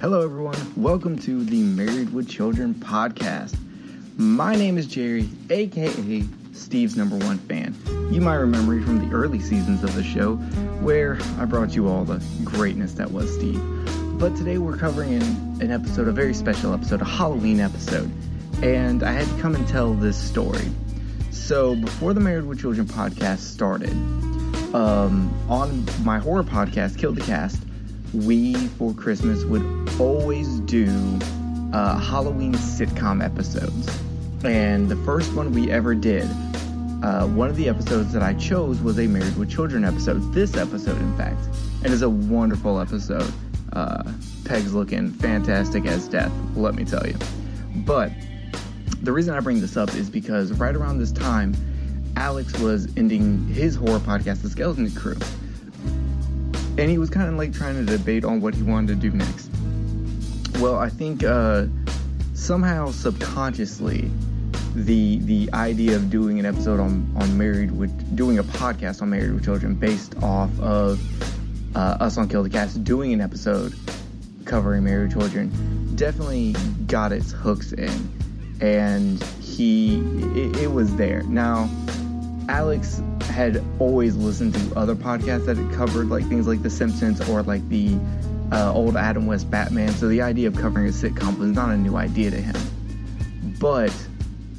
Hello, everyone. Welcome to the Married with Children podcast. My name is Jerry, aka Steve's number one fan. You might remember me from the early seasons of the show where I brought you all the greatness that was Steve. But today we're covering an, episode, a very special episode, a Halloween episode. And I had to come and tell this story. So, before the Married with Children podcast started, um, on my horror podcast, Kill the Cast, we for Christmas would always do uh, Halloween sitcom episodes. And the first one we ever did, uh, one of the episodes that I chose was a Married with Children episode. This episode, in fact, and is a wonderful episode. Uh, Peg's looking fantastic as death, let me tell you. But the reason I bring this up is because right around this time, Alex was ending his horror podcast, The Skeleton Crew and he was kind of like trying to debate on what he wanted to do next. Well, I think uh, somehow subconsciously, the the idea of doing an episode on on married with doing a podcast on married with children based off of uh, us on Kill the Cast doing an episode covering married with children definitely got its hooks in, and he it, it was there now Alex had always listened to other podcasts that had covered like things like The Simpsons or like the uh, old Adam West Batman. So the idea of covering a sitcom was not a new idea to him. But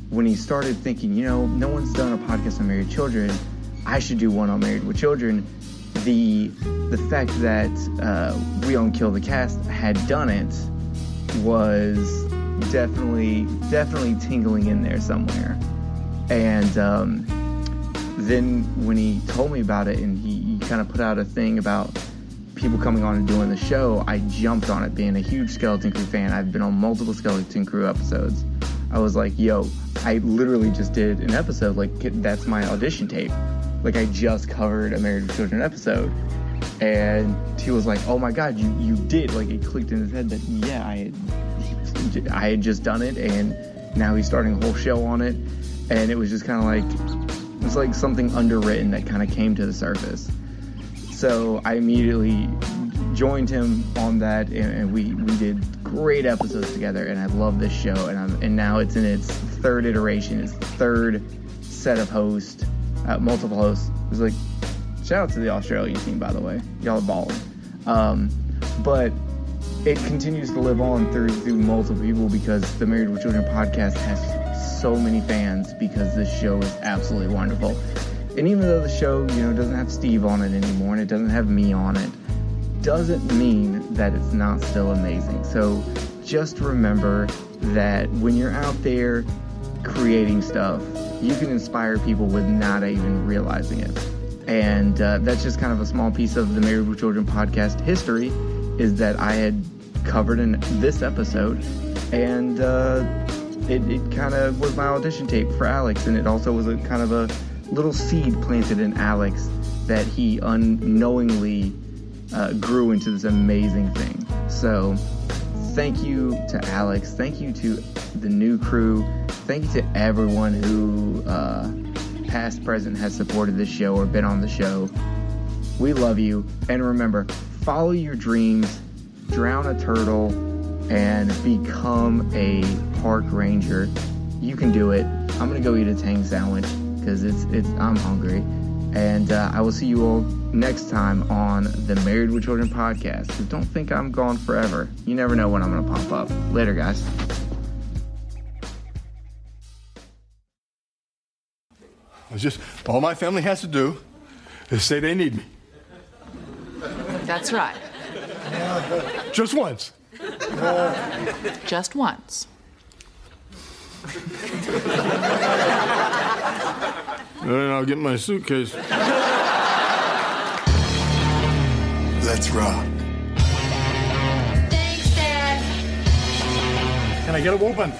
when he started thinking, you know, no one's done a podcast on married children, I should do one on Married with Children. The the fact that uh, we on Kill the Cast had done it was definitely definitely tingling in there somewhere, and. Um, then when he told me about it and he, he kind of put out a thing about people coming on and doing the show, I jumped on it being a huge Skeleton Crew fan. I've been on multiple Skeleton Crew episodes. I was like, yo, I literally just did an episode. Like, that's my audition tape. Like, I just covered a Married with Children episode. And he was like, oh my God, you, you did. Like, it clicked in his head that, yeah, I had, I had just done it. And now he's starting a whole show on it. And it was just kind of like, it's like something underwritten that kind of came to the surface. So I immediately joined him on that, and, and, we, we did great episodes together. And I love this show, and I'm, and now it's in its third iteration, its third set of hosts, uh, multiple hosts. It was like shout out to the Australian team, by the way, y'all are balling. Um, but it continues to live on through through multiple people because the Married with Children podcast has so many fans because this show is absolutely wonderful. And even though the show, you know, doesn't have Steve on it anymore and it doesn't have me on it, doesn't mean that it's not still amazing. So just remember that when you're out there creating stuff, you can inspire people with not even realizing it. And uh, that's just kind of a small piece of the Married with Children podcast history is that I had covered in this episode. And uh, it, it kind of was my audition tape for Alex, and it also was a kind of a little seed planted in Alex that he unknowingly uh, grew into this amazing thing. So, thank you to Alex. Thank you to the new crew. Thank you to everyone who, uh, past, present, has supported this show or been on the show. We love you. And remember, follow your dreams, drown a turtle, and become a park ranger. You can do it. I'm gonna go eat a tang sandwich because it's it's I'm hungry, and uh, I will see you all next time on the Married with Children podcast. So don't think I'm gone forever. You never know when I'm gonna pop up. Later, guys. It's just all my family has to do is say they need me. That's right. Just once. Just once. then I'll get my suitcase. Let's rock. Thanks, Dad. Can I get a whooping?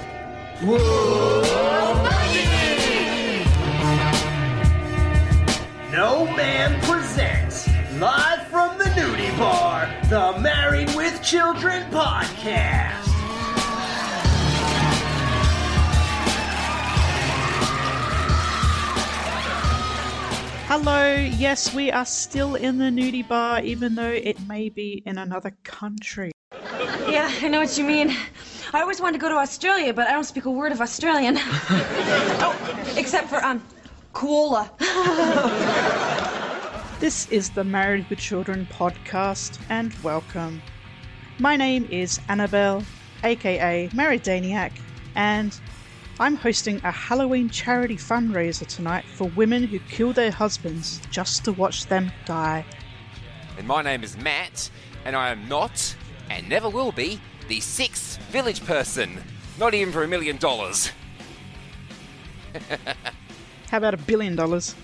No Man presents live from the nudie bar, the Married with Children podcast. Hello, yes, we are still in the nudie bar, even though it may be in another country. Yeah, I know what you mean. I always wanted to go to Australia, but I don't speak a word of Australian. oh, except for, um, koala. This is the Married with Children podcast, and welcome. My name is Annabelle, aka Mary Daniac, and I'm hosting a Halloween charity fundraiser tonight for women who kill their husbands just to watch them die. And my name is Matt, and I am not, and never will be, the sixth village person. Not even for a million dollars. How about a billion dollars?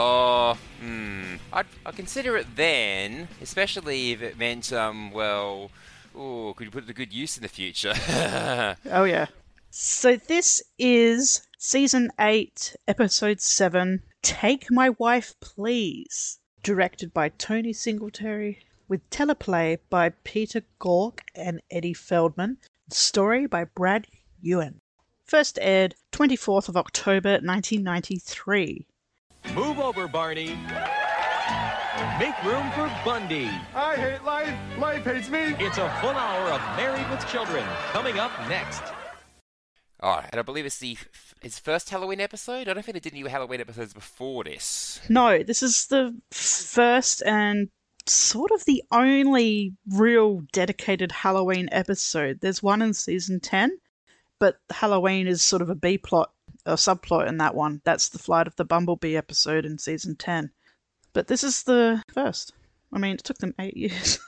Oh, hmm. I'd, I'd consider it then, especially if it meant, um, well, oh, could you put it to good use in the future? Oh, yeah. So, this is season 8, episode 7 Take My Wife Please, directed by Tony Singletary, with teleplay by Peter Gaulke and Eddie Feldman, story by Brad Ewan. First aired 24th of October 1993. Move over, Barney. Make room for Bundy. I hate life. Life hates me. It's a full hour of Married with Children coming up next. oh, and I believe it's the his first Halloween episode. I don't think they did any Halloween episodes before this. No, this is the first and sort of the only real dedicated Halloween episode. There's one in season 10, but Halloween is sort of a B plot or subplot in that one. That's the Flight of the Bumblebee episode in season 10. But this is the first. I mean, it took them eight years.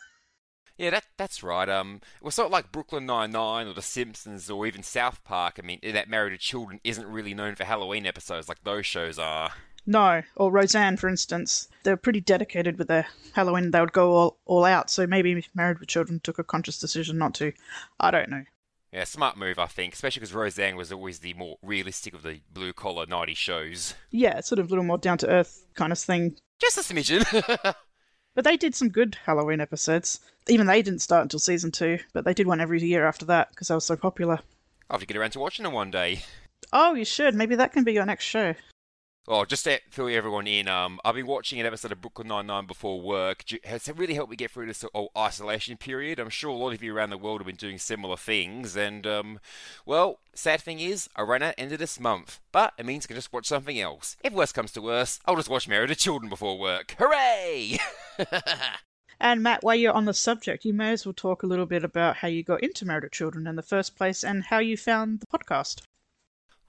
Yeah, that that's right. Um, it was sort of like Brooklyn Nine Nine or The Simpsons or even South Park. I mean, that Married to Children isn't really known for Halloween episodes like those shows are. no, or Roseanne, for instance. They're pretty dedicated with their Halloween. They would go all, all out. So maybe Married with Children took a conscious decision not to. I don't know. Yeah, smart move, I think, especially because Roseanne was always the more realistic of the blue collar 90 shows. Yeah, sort of a little more down to earth kind of thing. Just a smidgen. But they did some good Halloween episodes. Even they didn't start until season two, but they did one every year after that because they were so popular. I'll have to get around to watching them one day. Oh, you should. Maybe that can be your next show. Oh, just to fill everyone in, um, I've been watching an episode of Brooklyn Nine-Nine before work. Ju- It's really helped me get through this isolation period. I'm sure a lot of you around the world have been doing similar things. And, um, well, sad thing is, I ran out end of this month. But it means I can just watch something else. If worse comes to worse, I'll just watch Married to Children before work. Hooray! And Matt, while you're on the subject, you may as well talk a little bit about how you got into Married with Children in the first place and how you found the podcast.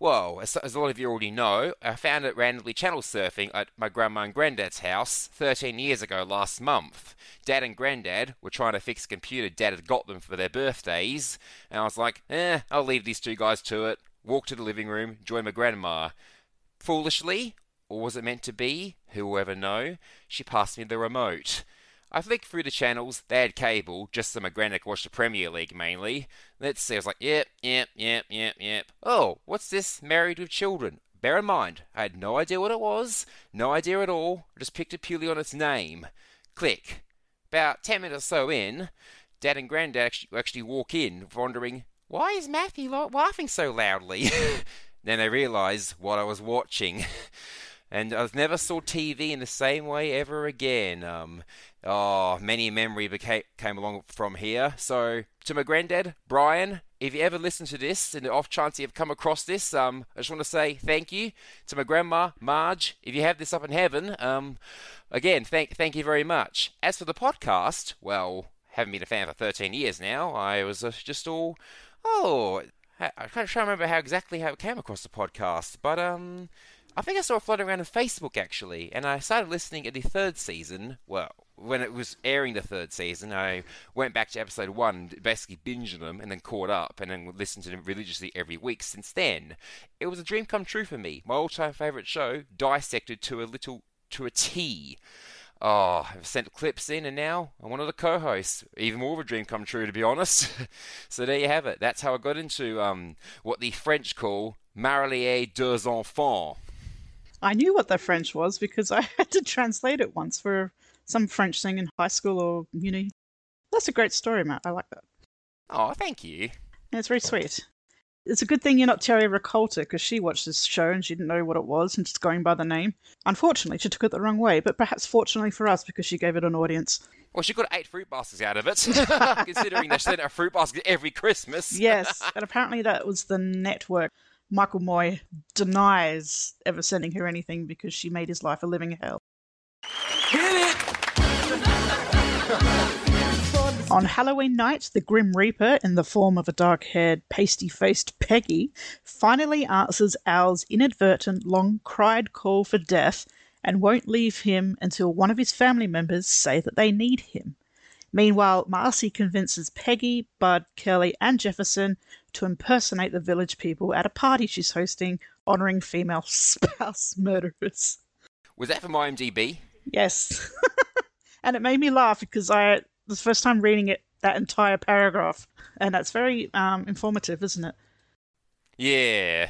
Well, as, as a lot of you already know, I found it randomly channel surfing at my grandma and granddad's house 13 years ago last month. Dad and granddad were trying to fix a computer Dad had got them for their birthdays, and I was like, eh, I'll leave these two guys to it. Walk to the living room, join my grandma. Foolishly, or was it meant to be? Who will ever know? She passed me the remote. I flicked through the channels. They had cable, just so my granddad could watch the Premier League mainly. Let's see, I was like, yep, yep, yep, yep, yep. Oh, what's this? Married with Children. Bear in mind, I had no idea what it was, no idea at all. I just picked it purely on its name. Click. About ten minutes or so in, Dad and Granddad actually, actually walk in, wondering, why is Matthew laughing so loudly? then they realise what I was watching. and I've never saw TV in the same way ever again. Um, oh, many memory became, came along from here. So, to my granddad, Brian, if you ever listen to this, and the off chance you've come across this, um, I just want to say thank you. To my grandma, Marge, if you have this up in heaven, um, again, thank thank you very much. As for the podcast, well, having been a fan for 13 years now, I was uh, just all, oh, I can't remember how exactly how it came across the podcast, but um, I think I saw it floating around on Facebook actually, and I started listening at the third season. Well, when it was airing the third season, I went back to episode one, basically binged them, and then caught up, and then listened to them religiously every week since then. It was a dream come true for me. My all-time favorite show, dissected to a little to a T. Oh, I've sent clips in, and now I'm one of the co-hosts. Even more of a dream come true, to be honest. so there you have it. That's how I got into um, what the French call marier deux enfants. I knew what the French was because I had to translate it once for some French thing in high school or uni. That's a great story, Matt. I like that. Oh, thank you. Yeah, it's very sweet. It's a good thing you're not Terry Rakolta because she watched this show and she didn't know what it was and just going by the name. Unfortunately, she took it the wrong way, but perhaps fortunately for us because she gave it an audience. Well, she got eight fruit baskets out of it, considering they sent a fruit basket every Christmas. Yes, and apparently that was the network. Michael Moye denies ever sending her anything because she made his life a living hell. On Halloween night, the Grim Reaper, in the form of a dark haired, pasty faced Peggy, finally answers Al's inadvertent, long cried call for death and won't leave him until one of his family members say that they need him. Meanwhile, Marcy convinces Peggy, Bud, Kelly, and Jefferson to impersonate the village people at a party she's hosting honoring female spouse murderers. Was that from IMDb? Yes. and it made me laugh because I was the first time reading it that entire paragraph, and that's very um, informative, isn't it? Yeah.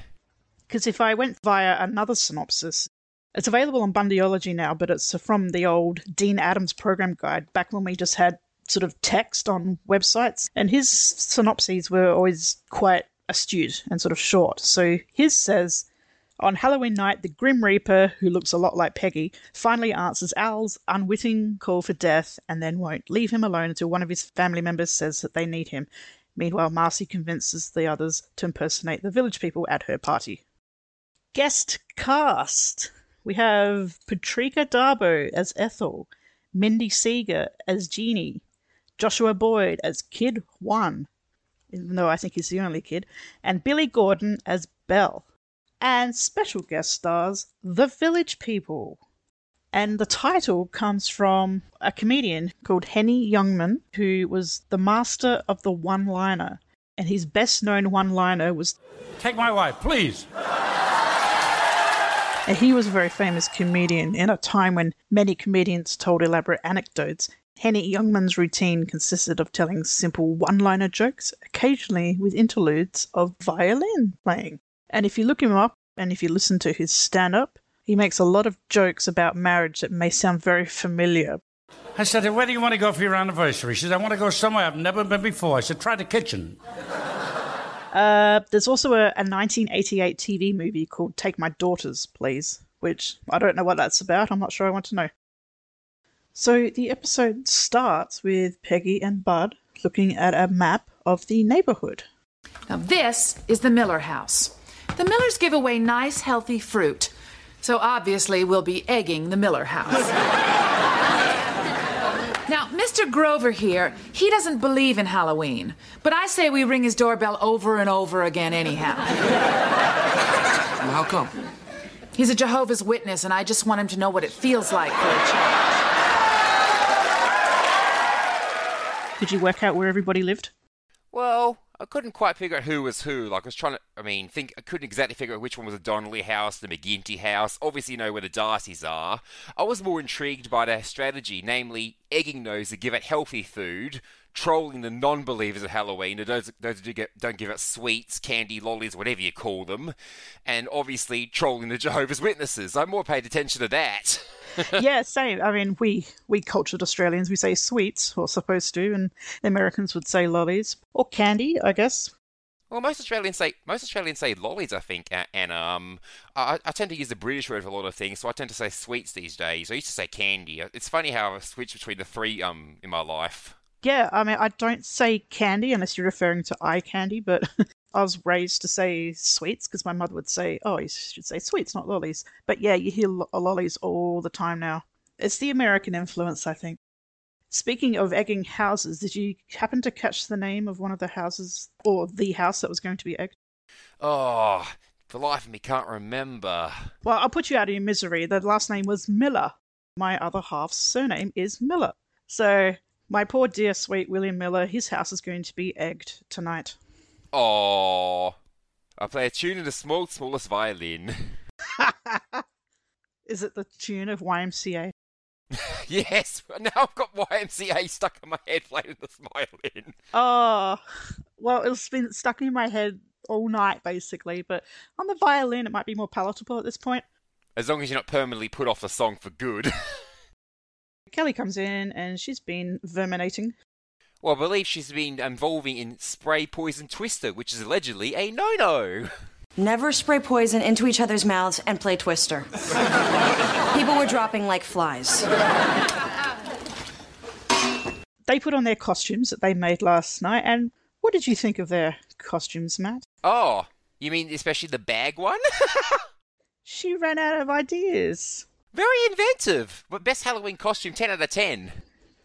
Because if I went via another synopsis, it's available on Bundyology now, but it's from the old Dean Adams program guide back when we just had sort of text on websites, and his synopses were always quite astute and sort of short. So his says. On Halloween night, the Grim Reaper, who looks a lot like Peggy, finally answers Al's unwitting call for death and then won't leave him alone until one of his family members says that they need him. Meanwhile, Marcy convinces the others to impersonate the village people at her party. Guest cast we have Patrika Darbo as Ethel, Mindy Seeger as Jeannie, Joshua Boyd as Kid One, even though I think he's the only kid, and Billy Gordon as Belle and special guest stars The Village People. And the title comes from a comedian called Henny Youngman, who was the master of the one liner. And his best known one liner was Take my wife, please. And he was a very famous comedian in a time when many comedians told elaborate anecdotes. Henny Youngman's routine consisted of telling simple one liner jokes, occasionally with interludes of violin playing. And if you look him up and if you listen to his stand up, he makes a lot of jokes about marriage that may sound very familiar. I said, Where do you want to go for your anniversary? She said, I want to go somewhere I've never been before. I said, Try the kitchen. Uh, there's also a, a 1988 TV movie called Take My Daughters, Please, which I don't know what that's about. I'm not sure I want to know. So the episode starts with Peggy and Bud looking at a map of the neighborhood. Now, this is the Miller house. The Millers give away nice, healthy fruit. So obviously, we'll be egging the Miller house. now, Mr. Grover here, he doesn't believe in Halloween. But I say we ring his doorbell over and over again, anyhow. How come? He's a Jehovah's Witness, and I just want him to know what it feels like for a change. Could you work out where everybody lived? Well, I couldn't quite figure out who was who. Like I was trying to, I mean, think I couldn't exactly figure out which one was the Donnelly house, the McGinty house. Obviously, you know where the D'Arcys are. I was more intrigued by their strategy, namely egging those to give it healthy food, trolling the non-believers of Halloween, those those who get, don't give it sweets, candy, lollies, whatever you call them, and obviously trolling the Jehovah's Witnesses. I more paid attention to that. yeah, same. I mean, we we cultured Australians we say sweets, or supposed to, and the Americans would say lollies or candy, I guess. Well, most Australians say most Australians say lollies, I think, and um, I, I, tend to use the British word for a lot of things, so I tend to say sweets these days. I used to say candy. It's funny how I've switched between the three um in my life. Yeah, I mean, I don't say candy unless you're referring to eye candy, but I was raised to say sweets because my mother would say, "Oh, you should say sweets, not lollies." But yeah, you hear lo- lollies all the time now. It's the American influence, I think. Speaking of egging houses, did you happen to catch the name of one of the houses or the house that was going to be egged? Oh, for life of me, can't remember. Well, I'll put you out of your misery. The last name was Miller. My other half's surname is Miller. So, my poor dear sweet William Miller, his house is going to be egged tonight. Oh, I play a tune in the small, smallest violin. Is it the tune of YMCA? yes, now I've got YMCA stuck in my head playing the violin. Oh, well, it's been stuck in my head all night, basically, but on the violin, it might be more palatable at this point. As long as you're not permanently put off the song for good. Kelly comes in and she's been verminating. Well, I believe she's been involving in spray poison twister, which is allegedly a no-no. Never spray poison into each other's mouths and play Twister. People were dropping like flies. They put on their costumes that they made last night, and what did you think of their costumes, Matt? Oh, you mean especially the bag one? She ran out of ideas. Very inventive. But best Halloween costume, 10 out of 10.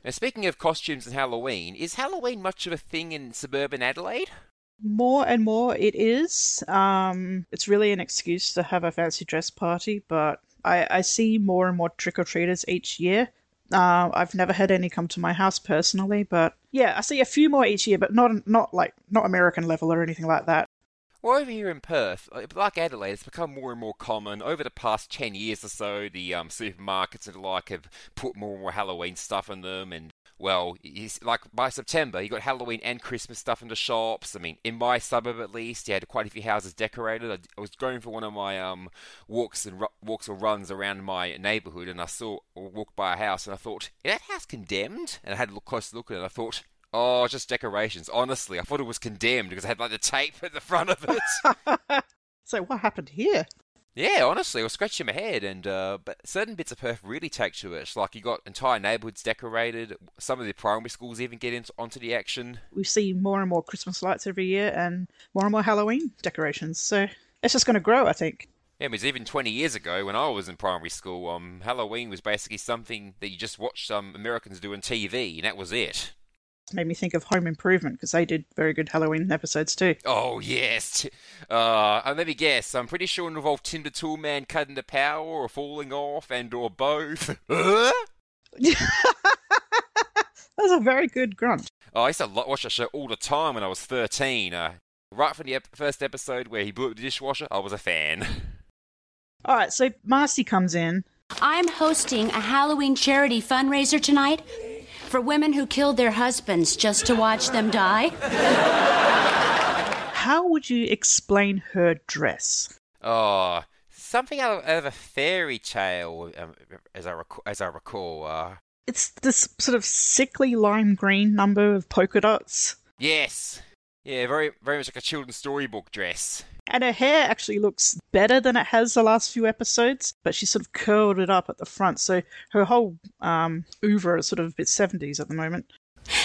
Now, speaking of costumes and Halloween, is Halloween much of a thing in suburban Adelaide? More and more it is. Um, it's really an excuse to have a fancy dress party, but I, I see more and more trick or treaters each year. Uh, I've never had any come to my house personally, but yeah, I see a few more each year, but not not like not American level or anything like that. Over here in Perth, like Adelaide, it's become more and more common. Over the past 10 years or so, the um, supermarkets and the like have put more and more Halloween stuff in them. And, well, like by September, you got Halloween and Christmas stuff in the shops. I mean, in my suburb at least, you had quite a few houses decorated. I, I was going for one of my um, walks and ru- walks or runs around my neighbourhood, and I saw or walked by a house, and I thought, is that house condemned? And I had a look, close look at it, and I thought, Oh, just decorations. Honestly, I thought it was condemned because I had like the tape at the front of it. So what happened here? yeah, honestly, I was scratching my head, and uh, but certain bits of Perth really take to it. Like you got entire neighbourhoods decorated. Some of the primary schools even get into, onto the action. We see more and more Christmas lights every year and more and more Halloween decorations. So it's just going to grow, I think. Yeah, because even 20 years ago, when I was in primary school, um, Halloween was basically something that you just watched some Americans do on TV, and that was it. It made me think of Home Improvement because they did very good Halloween episodes too. Oh yes. Uh, and let me guess. I'm pretty sure it involved Tim the Tool Man cutting the power or falling off and or both. that was a very good grunt. Oh, I used to watch that show all the time when I was 13. Uh, right from the ep- first episode where he blew up the dishwasher, I was a fan. All right, so Marcy comes in. I'm hosting a Halloween charity fundraiser tonight for women who killed their husbands just to watch them die. How would you explain her dress? Oh, something out of, out of a fairy tale, um, as I rec- as I recall. Uh, It's this sort of sickly lime green number of polka dots. yes, yeah, very very much like a children's storybook dress. And her hair actually looks better than it has the last few episodes, but she sort of curled it up at the front, so her whole um, oeuvre is sort of a bit 70s at the moment.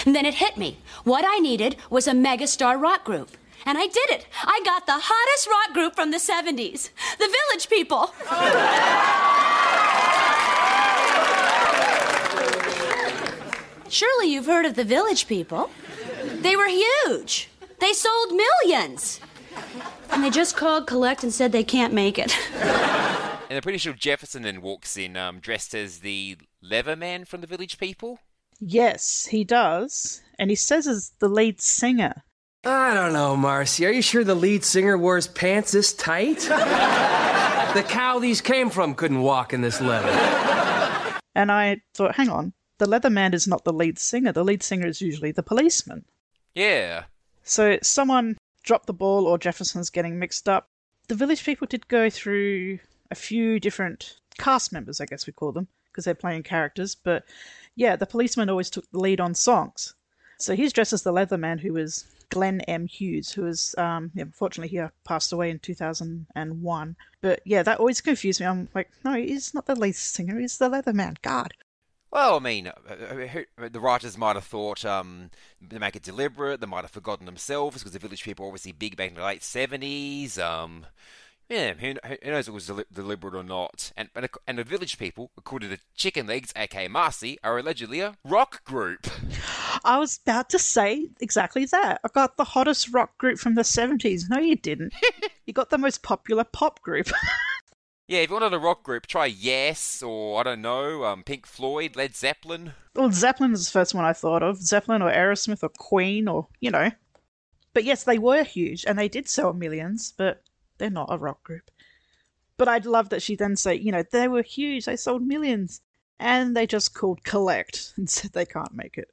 And then it hit me. What I needed was a megastar rock group. And I did it. I got the hottest rock group from the 70s the Village People. Surely you've heard of the Village People. They were huge, they sold millions. And they just called Collect and said they can't make it. And I'm pretty sure Jefferson then walks in um, dressed as the leather man from the Village People. Yes, he does. And he says as the lead singer. I don't know, Marcy. Are you sure the lead singer wears pants this tight? the cow these came from couldn't walk in this leather. And I thought, hang on, the leather man is not the lead singer. The lead singer is usually the policeman. Yeah. So someone dropped the ball or Jefferson's getting mixed up. The village people did go through a few different cast members, I guess we call them, because they're playing characters. But yeah, the policeman always took the lead on songs. So he's dressed as the Leatherman, was Glenn M. Hughes, who is, um, yeah, unfortunately, he passed away in 2001. But yeah, that always confused me. I'm like, no, he's not the lead singer, he's the Leatherman. God. Well, I mean, uh, uh, who- the writers might have thought um, they make it deliberate. They might have forgotten themselves because the Village People were obviously big back in the late seventies. Um, yeah, who, who knows if it was deli- deliberate or not? And, and and the Village People, according to Chicken Legs, aka Marcy, are allegedly a rock group. I was about to say exactly that. I got the hottest rock group from the 70s. No, you didn't. you got the most popular pop group. Yeah, if you wanted a rock group, try Yes or I don't know, um, Pink Floyd, Led Zeppelin. well, Zeppelin is the first one I thought of. Zeppelin or Aerosmith or Queen or, you know. But yes, they were huge and they did sell millions, but they're not a rock group. But I'd love that she then say, you know, they were huge, they sold millions. And they just called Collect and said they can't make it.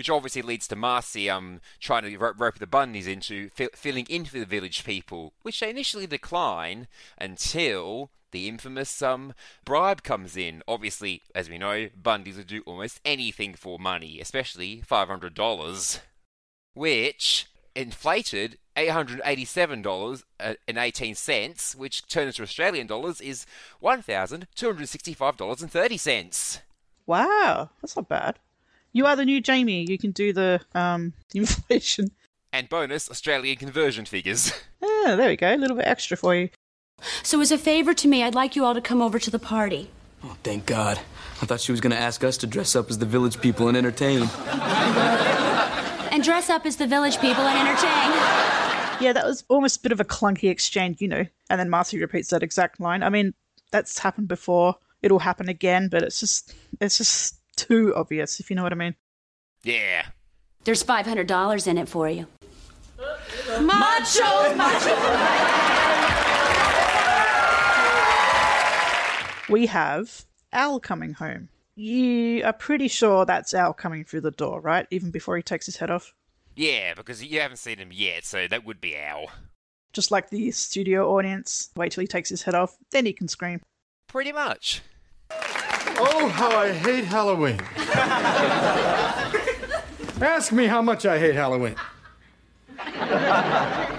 Which obviously leads to Marcy um trying to ro- rope the Bundys into fi- filling in for the village people, which they initially decline until the infamous um bribe comes in. Obviously, as we know, Bundys will do almost anything for money, especially five hundred dollars, which inflated $887.18, which turned into Australian dollars is $1,265.30. Wow, that's not bad. You are the new Jamie. You can do the um the inflation. And bonus, Australian conversion figures. Yeah, there we go. A little bit extra for you. So, as a favor to me, I'd like you all to come over to the party. Oh, thank God. I thought she was going to ask us to dress up as the village people and entertain. And dress up as the village people and entertain. Yeah, that was almost a bit of a clunky exchange, you know. And then Marcy repeats that exact line. I mean, that's happened before. It'll happen again, but it's just it's just too obvious, if you know what I mean. Yeah. There's $500 in it for you. Macho, macho. We have Al coming home. You are pretty sure that's Al coming through the door, right? Even before he takes his head off. Yeah, because you haven't seen him yet, so that would be Al. Just like the studio audience. Wait till he takes his head off, then he can scream. Pretty much. Oh, how I hate Halloween. Ask me how much I hate Halloween.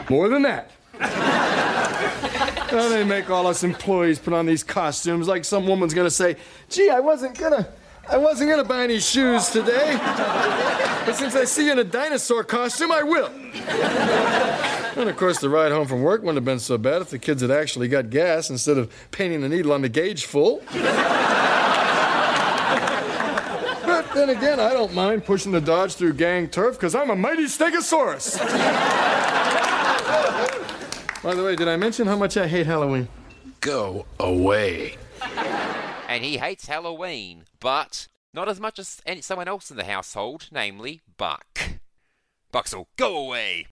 More than that. Now they make all us employees put on these costumes like some woman's gonna say, gee, I wasn't gonna I wasn't gonna buy any shoes today. But since I see you in a dinosaur costume, I will. And of course, the ride home from work wouldn't have been so bad if the kids had actually got gas instead of painting the needle on the gauge full. But then again, I don't mind pushing the Dodge through gang turf because I'm a mighty stegosaurus. By the way, did I mention how much I hate Halloween? Go away. And he hates Halloween, but not as much as any, someone else in the household, namely Buck. Buxel, go away!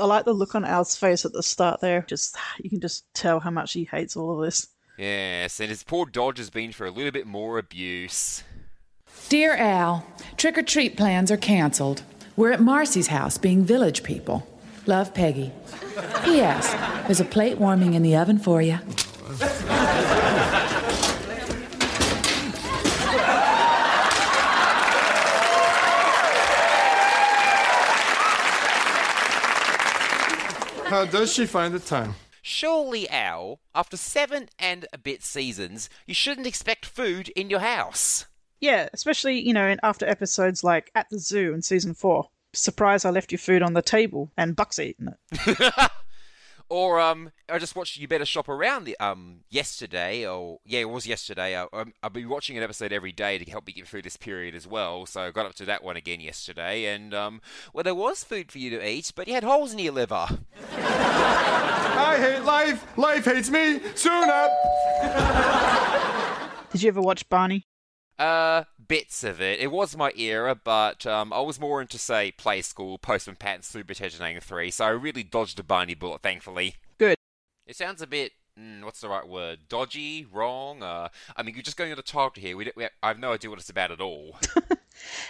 I like the look on Al's face at the start there. Just you can just tell how much he hates all of this. Yes, and his poor Dodge has been for a little bit more abuse. Dear Al, trick or treat plans are canceled. We're at Marcy's house being village people. Love, Peggy. P.S. There's a plate warming in the oven for you. How does she find the time? Surely, Al, after seven and a bit seasons, you shouldn't expect food in your house. Yeah, especially you know in after episodes like at the zoo in season four. Surprise! I left your food on the table and Buck's eating it. Or um, I just watched You Better Shop Around the um yesterday, or yeah, it was yesterday. I, um, I've been watching an episode every day to help me get through this period as well. So I got up to that one again yesterday, and um, well, there was food for you to eat, but you had holes in your liver. I hate life. Life hates me. Soon up. Did you ever watch Barney? Uh, bits of it. It was my era, but um, I was more into say Play School, Postman Pat, and Super Detective 3, so I really dodged a Barney bullet, thankfully. Good. It sounds a bit. Mm, what's the right word? Dodgy, wrong. Uh, I mean, you're just going on a target here. We, we I have no idea what it's about at all.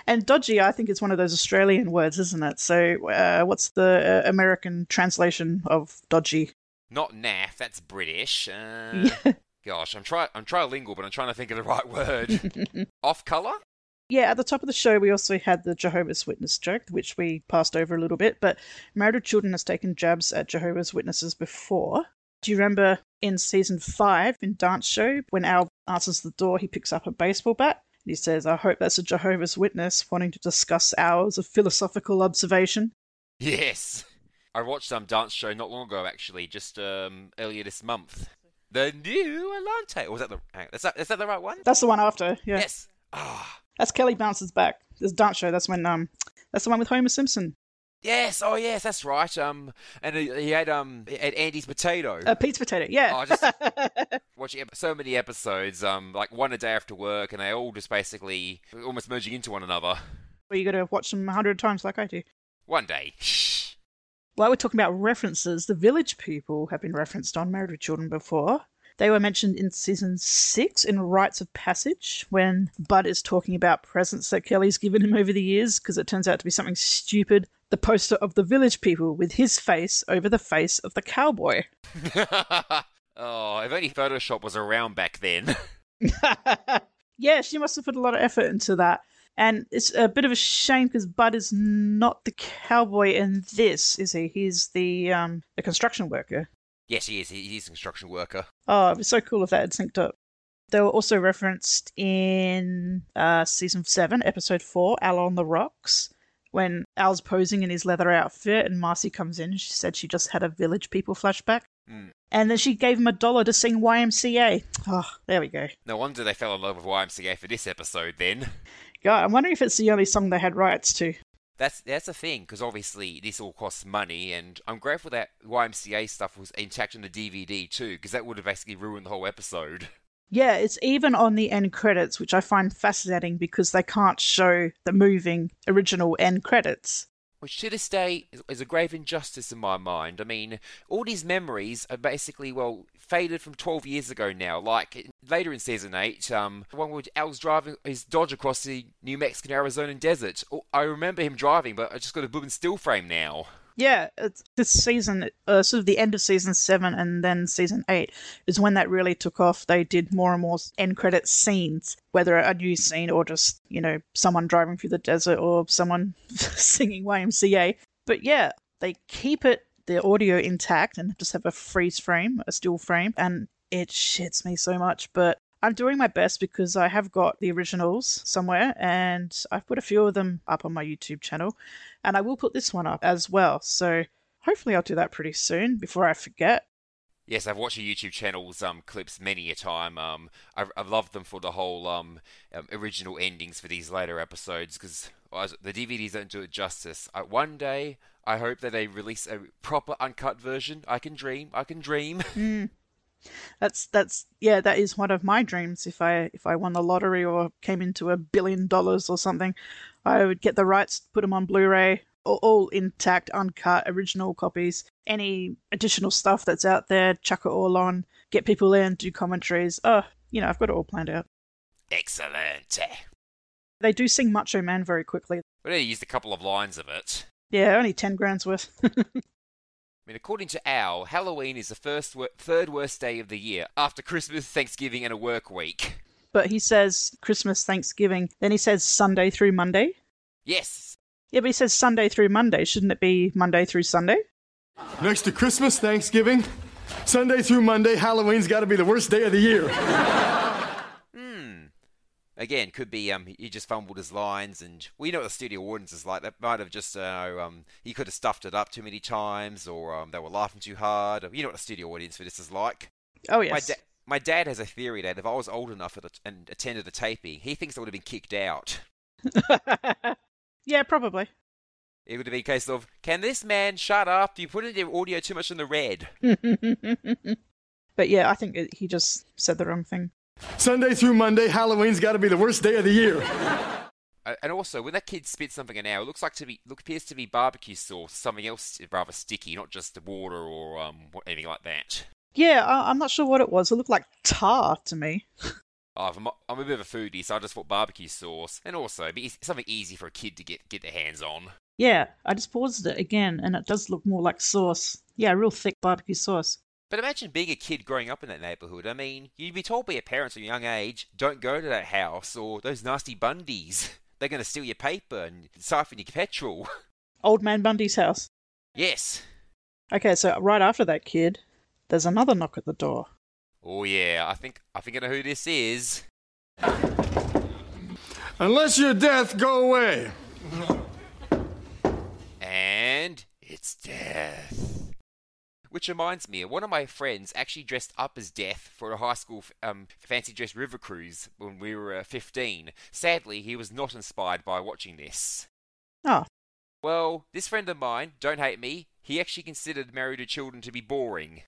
And dodgy, I think, is one of those Australian words, isn't it? So, uh, what's the uh, American translation of dodgy? Not naff. That's British. Uh, Gosh, I'm try I'm trilingual, but I'm trying to think of the right word. Off color? Yeah, at the top of the show, we also had the Jehovah's Witness joke, which we passed over a little bit. But Married Children has taken jabs at Jehovah's Witnesses before. Do you remember in season five in Dance Show when Al answers the door, he picks up a baseball bat and he says, "I hope that's a Jehovah's Witness wanting to discuss hours of philosophical observation." Yes. I watched some dance show not long ago, actually, just um, earlier this month. The new Alante. Or was that the? Is that is that the right one? That's the one after. Yeah. Yes. Ah. That's Kelly bounces back. This dance show. That's when um, that's the one with Homer Simpson. Yes. Oh, yes. That's right. Um, and he, he had um, he had Andy's potato. Uh, Pete's potato. Yeah. Oh, just watching so many episodes, um, like one a day after work, and they all just basically almost merging into one another. Well, you got to watch them a hundred times like I do. One day. While we're talking about references, the village people have been referenced on Married with Children before. They were mentioned in season six in Rites of Passage when Bud is talking about presents that Kelly's given him over the years because it turns out to be something stupid. The poster of the village people with his face over the face of the cowboy. oh, if only Photoshop was around back then. yeah, she must have put a lot of effort into that. And it's a bit of a shame because Bud is not the cowboy in this, is he? He's the um the construction worker. yes, he is. He- He's a construction worker. Oh, it'd be so cool if that had synced up. They were also referenced in uh, season seven, episode four, Al on the Rocks, when Al's posing in his leather outfit and Marcy comes in. She said she just had a village people flashback. Mm. And then she gave him a dollar to sing YMCA. Oh, there we go. No wonder they fell in love with YMCA for this episode then. God, I'm wondering if it's the only song they had rights to. That's that's the thing, because obviously this all costs money, and I'm grateful that YMCA stuff was intact in the DVD too, because that would have basically ruined the whole episode. Yeah, it's even on the end credits, which I find fascinating because they can't show the moving original end credits. Which to this day is, a grave injustice in my mind. I mean, all these memories are basically, well, faded from 12 years ago now. Like later in season 8, um, the one where Al's driving his Dodge across the New Mexican Arizona desert. Oh, I remember him driving, but I just got a boom and still frame now. Yeah, it's, this season, uh, sort of the end of season seven and then season eight, is when that really took off. They did more and more end credit scenes, whether a new scene or just, you know, someone driving through the desert or someone singing YMCA. But yeah, they keep it, the audio intact and just have a freeze frame, a still frame, and it shits me so much. But I'm doing my best because I have got the originals somewhere and I've put a few of them up on my YouTube channel and I will put this one up as well. So hopefully I'll do that pretty soon before I forget. Yes, I've watched your YouTube channel's um, clips many a time. Um, I've, I've loved them for the whole um, um, original endings for these later episodes because the DVDs don't do it justice. I, one day, I hope that they release a proper uncut version. I can dream. I can dream. Mm. That's that's yeah, that is one of my dreams. If I if I won the lottery or came into a billion dollars or something, I would get the rights, put them on Blu-ray, all, all intact, uncut, original copies. Any additional stuff that's out there, chuck it all on, get people in, do commentaries. Oh, you know, I've got it all planned out. Excellent. They do sing Macho Man very quickly. We only used a couple of lines of it. Yeah, only ten grand's worth. I mean, according to Al, Halloween is the first wor- third worst day of the year after Christmas, Thanksgiving, and a work week. but he says Christmas, Thanksgiving. Then he says Sunday through Monday. Yes. Yeah, but he says Sunday through Monday. Shouldn't it be Monday through Sunday? Next to Christmas, Thanksgiving, Sunday through Monday, Halloween's got to be the worst day of the year. Again, could be um he just fumbled his lines, and we know what the studio audience is like. That might have just uh, um he could have stuffed it up too many times, or um they were laughing too hard. You know what the studio audience for this is like. Oh My, yes. da- my dad has a theory that if I was old enough and attended a taping, he thinks I would have been kicked out. yeah, probably. It would have been a case of, can this man shut up? Do you put your audio too much in the red. but yeah, I think he just said the wrong thing. Sunday through Monday, Halloween's got to be the worst day of the year. And also, when that kid spits something in now, it looks like to be look appears to be barbecue sauce, something else rather sticky, not just the water or um anything like that. Yeah, I, I'm not sure what it was. It looked like tar to me. Oh, I'm, a- I'm a bit of a foodie, so I just thought barbecue sauce, and also be something easy for a kid to get get their hands on. Yeah, I just paused it again, and it does look more like sauce. Yeah, real thick barbecue sauce. But imagine being a kid growing up in that neighborhood. I mean, you'd be told by your parents at a young age, don't go to that house or those nasty Bundys. They're going to steal your paper and siphon your petrol. Old Man Bundy's house. yes. Okay, so right after that kid, there's another knock at the door. Oh yeah, I think I think I know who this is. Unless you're death, go away. And it's death. Which reminds me, one of my friends actually dressed up as Death for a high school um, fancy dress river cruise when we were uh, 15. Sadly, he was not inspired by watching this. Oh. Well, this friend of mine, don't hate me, he actually considered Married to Children to be boring.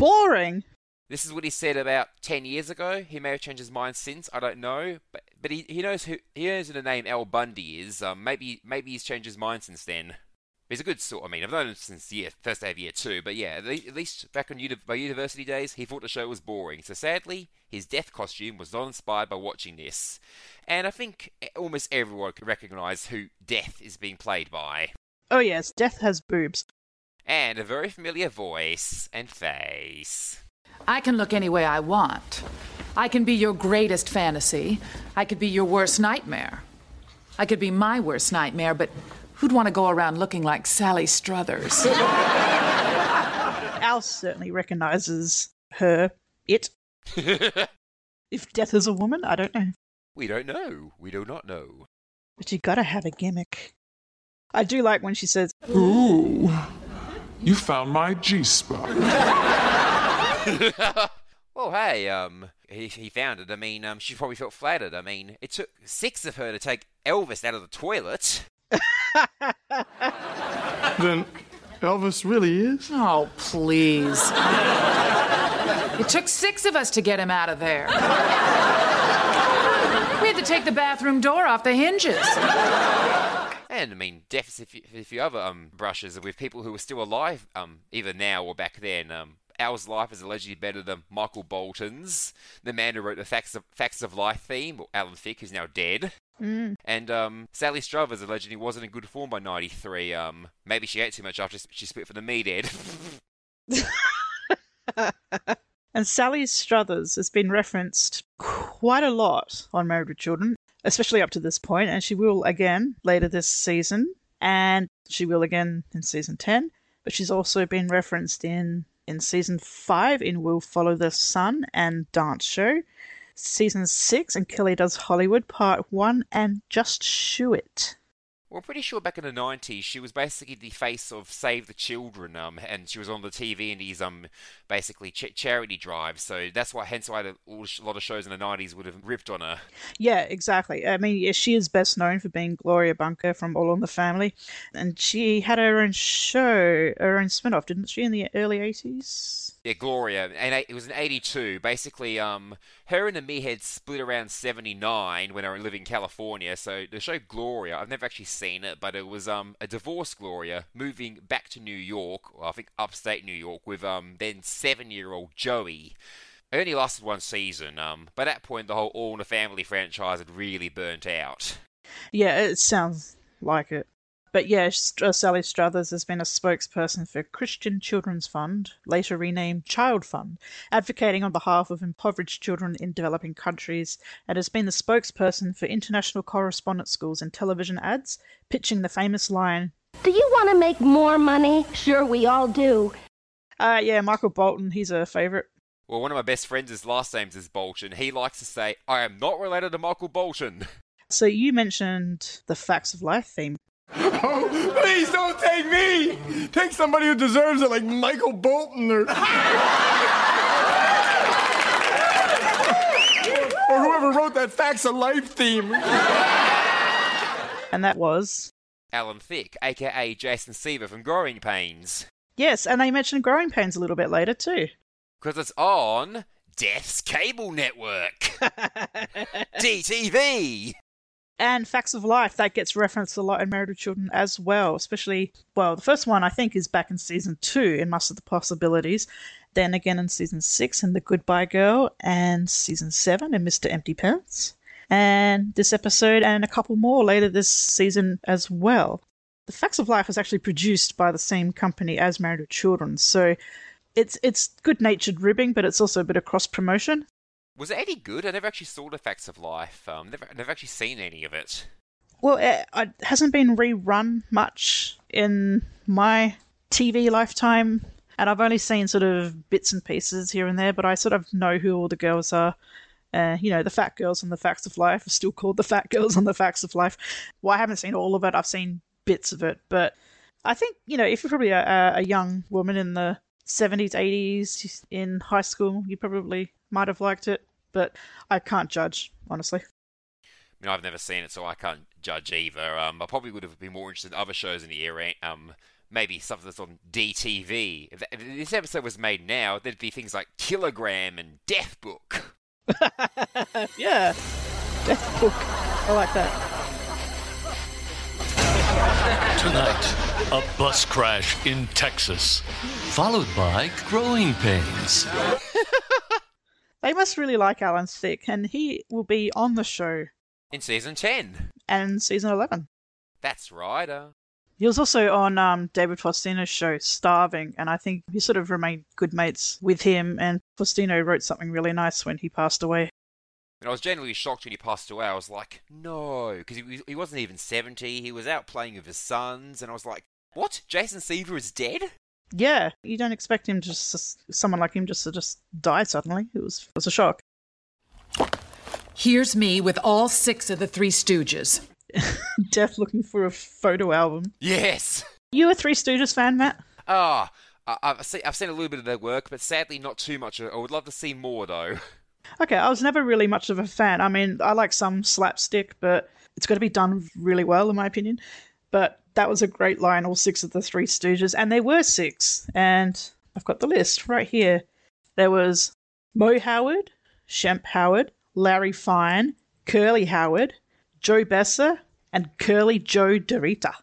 Boring? This is what he said about 10 years ago. He may have changed his mind since, I don't know. But but he, he knows who he knows who the name Al Bundy is. Um, maybe maybe he's changed his mind since then. He's a good sort. I mean, I've known him since year first day of year two, but yeah, at least back on uni- my university days, he thought the show was boring. So sadly, his death costume was not inspired by watching this, and I think almost everyone can recognise who Death is being played by, Oh yes, Death has boobs. and a very familiar voice and face. I can look any way I want. I can be your greatest fantasy. I could be your worst nightmare. I could be my worst nightmare, but who'd want to go around looking like Sally Struthers? Al certainly recognizes her. It. if Death is a woman, I don't know. We don't know. We do not know. But you gotta have a gimmick. I do like when she says, Ooh, you found my G spot. well, hey, um, he, he found it. I mean, um, she probably felt flattered. I mean, it took six of her to take Elvis out of the toilet. Then Elvis really is? Oh, please. It took six of us to get him out of there. We had to take the bathroom door off the hinges. And I mean, deaths if you, if you other um brushes with people who are still alive, um, either now or back then. Um, Al's life is allegedly better than Michael Bolton's, the man who wrote the Facts of, Facts of Life theme, or Alan Thicke, who's now dead. Mm. And um, Sally Struthers allegedly wasn't in good form by '93. Um, maybe she ate too much after she split for the meathead. And Sally Struthers has been referenced quite a lot on Married with Children, especially up to this point, and she will again later this season, and she will again in season 10. But she's also been referenced in, in season 5 in We'll Follow the Sun and Dance Show, season 6 and Kelly Does Hollywood Part 1, and Just Shoe It. Well, I'm pretty sure back in the '90s she was basically the face of Save the Children, um, and she was on the TV in these um, basically ch- charity drives. So that's why, hence why the, a lot of shows in the '90s would have ripped on her. Yeah, exactly. I mean, yeah, she is best known for being Gloria Bunker from All in the Family, and she had her own show, her own spin-off, didn't she, in the early 80s? Yeah, Gloria, and it was in '82. Basically, um, her and the Meathead split around '79 when they were living in California. So the show Gloria, I've never actually seen it, but it was um a divorced Gloria moving back to New York, or I think upstate New York, with um then seven-year-old Joey. It only lasted one season. Um, by that point, the whole All in the Family franchise had really burnt out. Yeah, it sounds like it. But yeah, St- Sally Struthers has been a spokesperson for Christian Children's Fund, later renamed Child Fund, advocating on behalf of impoverished children in developing countries, and has been the spokesperson for international correspondence schools in television ads, pitching the famous line, Do you want to make more money? Sure, we all do. uh, yeah, Michael Bolton, he's a favourite. Well, one of my best friends, his last name is Bolton. He likes to say, "I am not related to Michael Bolton." So you mentioned the Facts of Life theme. Oh, please don't take me! Take somebody who deserves it, like Michael Bolton or. or whoever wrote that Facts of Life theme. And that was. Alan Thicke, aka Jason Seaver from Growing Pains. Yes, and they mentioned Growing Pains a little bit later too. Because it's on Death's Cable Network. DTV. And Facts of Life, that gets referenced a lot in Married with Children as well, especially, well, the first one I think is back in season two in Master the Possibilities, then again in season six in The Goodbye Girl, and season seven in Mr. Empty Pants, and this episode and a couple more later this season as well. The Facts of Life was actually produced by the same company as Married with Children, so it's it's good natured ribbing, but it's also a bit of cross promotion. Was it any good? I never actually saw the Facts of Life. Um, never, never actually seen any of it. Well, it, it hasn't been rerun much in my TV lifetime, and I've only seen sort of bits and pieces here and there, but I sort of know who all the girls are. Uh, you know, the Fat Girls on the Facts of Life are still called the Fat Girls on the Facts of Life. Well, I haven't seen all of it, I've seen bits of it, but I think, you know, if you're probably a, a young woman in the 70s, 80s, in high school, you probably might have liked it, but I can't judge, honestly. I mean, I've never seen it, so I can't judge either. Um, I probably would have been more interested in other shows in the era. Um, maybe something that's on DTV. If, if this episode was made now, there'd be things like Kilogram and Death Book. yeah, Death Book. I like that. Tonight, a bus crash in Texas, followed by growing pains. They must really like Alan Thicke, and he will be on the show In season 10. and season 11. That's right. Uh, He was also on um, David Faustino's show, Starving, and I think he sort of remained good mates with him. And Faustino wrote something really nice when he passed away. and I was genuinely shocked when he passed away. I was like, no, because he, he wasn't even 70. He was out playing with his sons, and I was like, what? Jason Seaver is dead? Yeah, you don't expect him to just someone like him just to just die suddenly. It was it was a shock. Here's me with all six of the Three Stooges. Death looking for a photo album. Yes. You a Three Stooges fan, Matt? Ah, I I've seen, I've seen a little bit of their work, but sadly not too much. I would love to see more, though. Okay, I was never really much of a fan. I mean, I like some slapstick, but it's got to be done really well, in my opinion. But that was a great line, all six of the Three Stooges, and there were six. And I've got the list right here. There was Moe Howard, Shemp Howard, Larry Fine, Curly Howard, Joe Besser, and Curly Joe DeRita.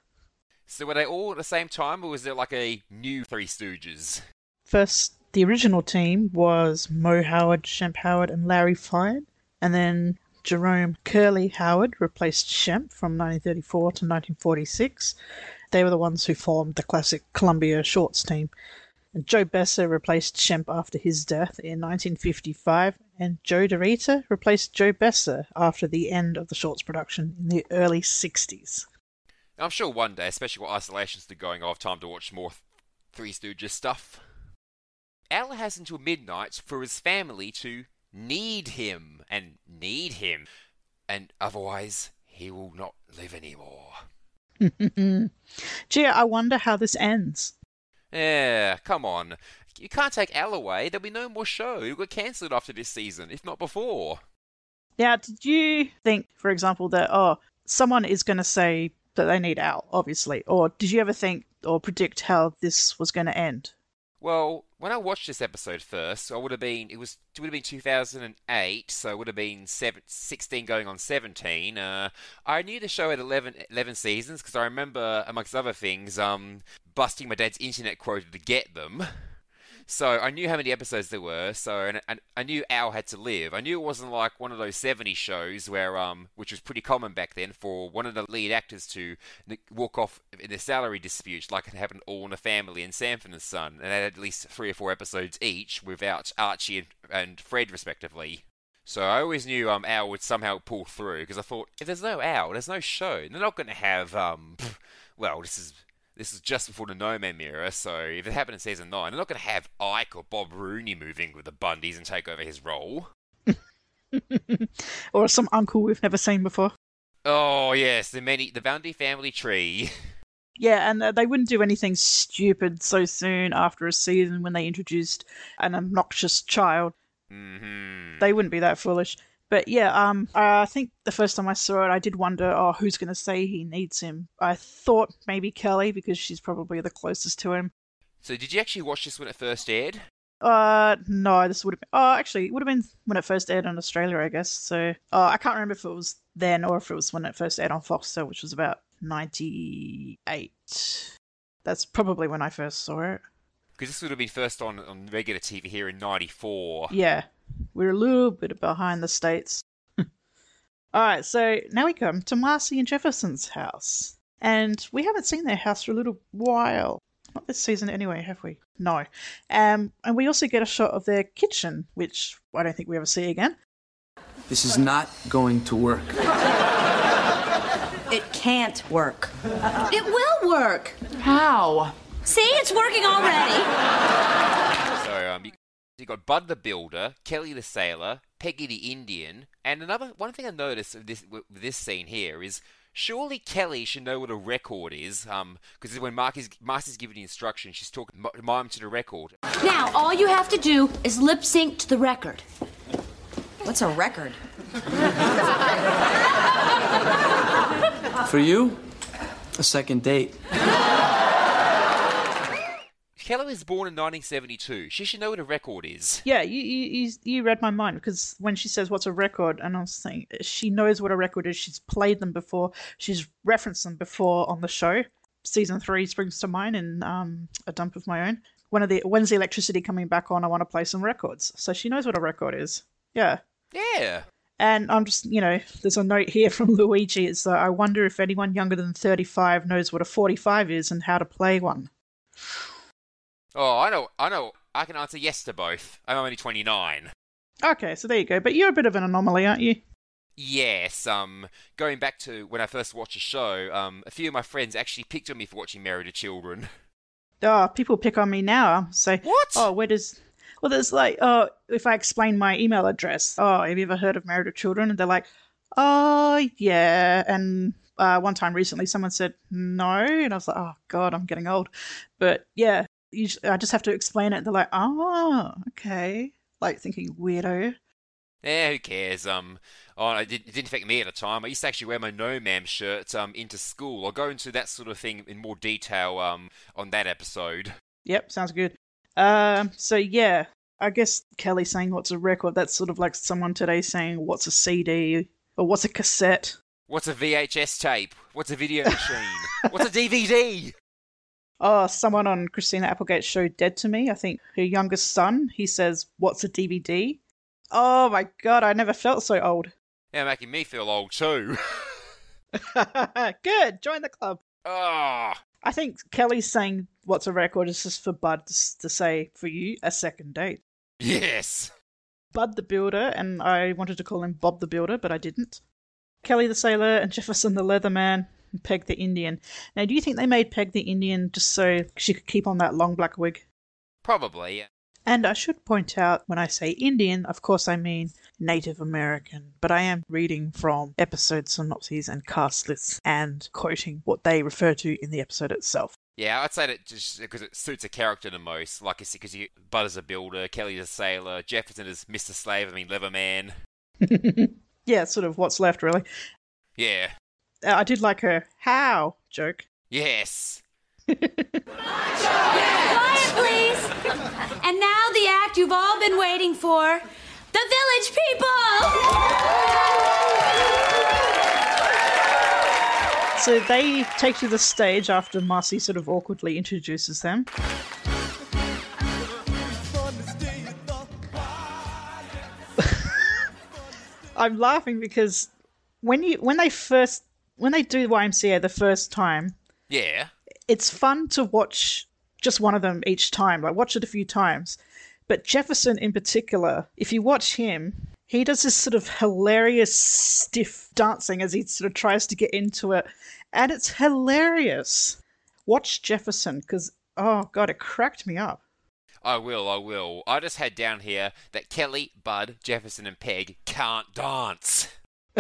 So were they all at the same time, or was there like a new Three Stooges? First, the original team was Moe Howard, Shemp Howard, and Larry Fine. And then Jerome Curly Howard replaced Shemp from 1934 to 1946. They were the ones who formed the classic Columbia Shorts team. And Joe Besser replaced Shemp after his death in 1955, and Joe DeRita replaced Joe Besser after the end of the Shorts production in the early 60s. I'm sure one day, especially with isolation's still going, I'll have time to watch more Three Stooges stuff. Al has until midnight for his family to need him and need him, and otherwise he will not live anymore. Gee, I wonder how this ends. Yeah, come on. You can't take Al away. There'll be no more show. It'll get cancelled after this season, if not before. Now, did you think, for example, that, oh, someone is going to say that they need Al, obviously? Or did you ever think or predict how this was going to end? Well, when I watched this episode first, I would have been it was it would have been 2008, so it would have been seven, 16 going on 17. Uh, I knew the show had 11, 11 seasons because I remember, amongst other things, um, busting my dad's internet quota to get them. So I knew how many episodes there were. So and, and I knew Al had to live. I knew it wasn't like one of those 70 shows where um, which was pretty common back then for one of the lead actors to walk off in a salary dispute, like it happened All in the Family and Sanford and Son, and they had at least three or four episodes each without Archie and, and Fred respectively. So I always knew um, Al would somehow pull through because I thought if there's no Al, there's no show. They're not going to have um, well, this is this is just before the No Ma'am era, so if it happened in season nine, they're not going to have Ike or Bob Rooney moving with the Bundys and take over his role. or some uncle we've never seen before? Oh yes, the many the Bundy family tree. Yeah, and uh, they wouldn't do anything stupid so soon after a season when they introduced an obnoxious child. Mm-hmm. They wouldn't be that foolish. But yeah, um, I think the first time I saw it, I did wonder, oh, who's going to say he needs him? I thought maybe Kelly because she's probably the closest to him. So did you actually watch this when it first aired? Uh, no, this would have been. Oh, actually, it would have been when it first aired in Australia, I guess. So, uh, I can't remember if it was then or if it was when it first aired on Foxtel, which was about '98. That's probably when I first saw it. Because this would have been first on on regular TV here in '94. Yeah, we're a little bit behind the states. All right, so now we come to Marcy and Jefferson's house, and we haven't seen their house for a little while. Not this season, anyway, have we? No. Um, and we also get a shot of their kitchen, which I don't think we ever see again. This is not going to work. It can't work. It will work. How? See, it's working already. So um, you, you got Bud the Builder, Kelly the Sailor, Peggy the Indian, and another one thing I noticed of this with this scene here is surely Kelly should know what a record is, um, because when Marcy's Marcy's giving the instruction, she's talking m- mime to the record. Now, all you have to do is lip sync to the record. What's a record? For you, a second date. Kelly was born in 1972. She should know what a record is. Yeah, you, you you read my mind because when she says what's a record, and I was saying she knows what a record is. She's played them before. She's referenced them before on the show. Season three springs to mind in um, a dump of my own. One of the when's the electricity coming back on? I want to play some records. So she knows what a record is. Yeah. Yeah. And I'm just, you know, there's a note here from Luigi. It's uh, I wonder if anyone younger than 35 knows what a 45 is and how to play one. Oh, I know. I know. I can answer yes to both. I'm only 29. Okay, so there you go. But you're a bit of an anomaly, aren't you? Yes, um, going back to when I first watched the show, um, a few of my friends actually picked on me for watching Married to Children. Oh, people pick on me now. Say, what? Oh, where does? Well, there's like, oh, if I explain my email address, oh, have you ever heard of Married to Children? And they're like, oh, yeah. And uh, one time recently, someone said no, and I was like, oh god, I'm getting old. But yeah, usually, I just have to explain it. They're like, oh, okay, like thinking weirdo. Yeah, who cares? Um, oh, it didn't affect me at the time. I used to actually wear my No Ma'am shirt um into school. I'll go into that sort of thing in more detail um on that episode. Yep, sounds good. Um, so yeah, I guess Kelly saying what's a record. That's sort of like someone today saying what's a CD or what's a cassette. What's a VHS tape? What's a video machine? What's a DVD? Oh, someone on Christina Applegate's show Dead to Me, I think her youngest son, he says, What's a DVD? Oh my god, I never felt so old. Yeah, making me feel old too. Good, join the club. Ah. I think Kelly's saying what's a record is just for Bud to, to say for you a second date. Yes. Bud the Builder, and I wanted to call him Bob the Builder, but I didn't. Kelly the Sailor and Jefferson the Leatherman Peg the Indian. Now, do you think they made Peg the Indian just so she could keep on that long black wig? Probably, yeah. And I should point out when I say Indian, of course I mean Native American, but I am reading from episode synopses and cast lists and quoting what they refer to in the episode itself. Yeah, I'd say that just because it suits a character the most. Like I said, because you Bud is a builder, Kelly's a sailor, Jefferson is Mr. Slave, I mean Leatherman. yeah, sort of what's left, really. Yeah. Uh, I did like her how joke. Yes. Quiet, please. And now the act you've all been waiting for the Village People! So they take to the stage after Marcy sort of awkwardly introduces them. I'm laughing because when you when they first when they do YMCA the first time, Yeah. it's fun to watch just one of them each time. Like watch it a few times. But Jefferson in particular, if you watch him, he does this sort of hilarious stiff dancing as he sort of tries to get into it, and it's hilarious. Watch Jefferson because oh god, it cracked me up. I will, I will. I just had down here that Kelly, Bud, Jefferson, and Peg can't dance.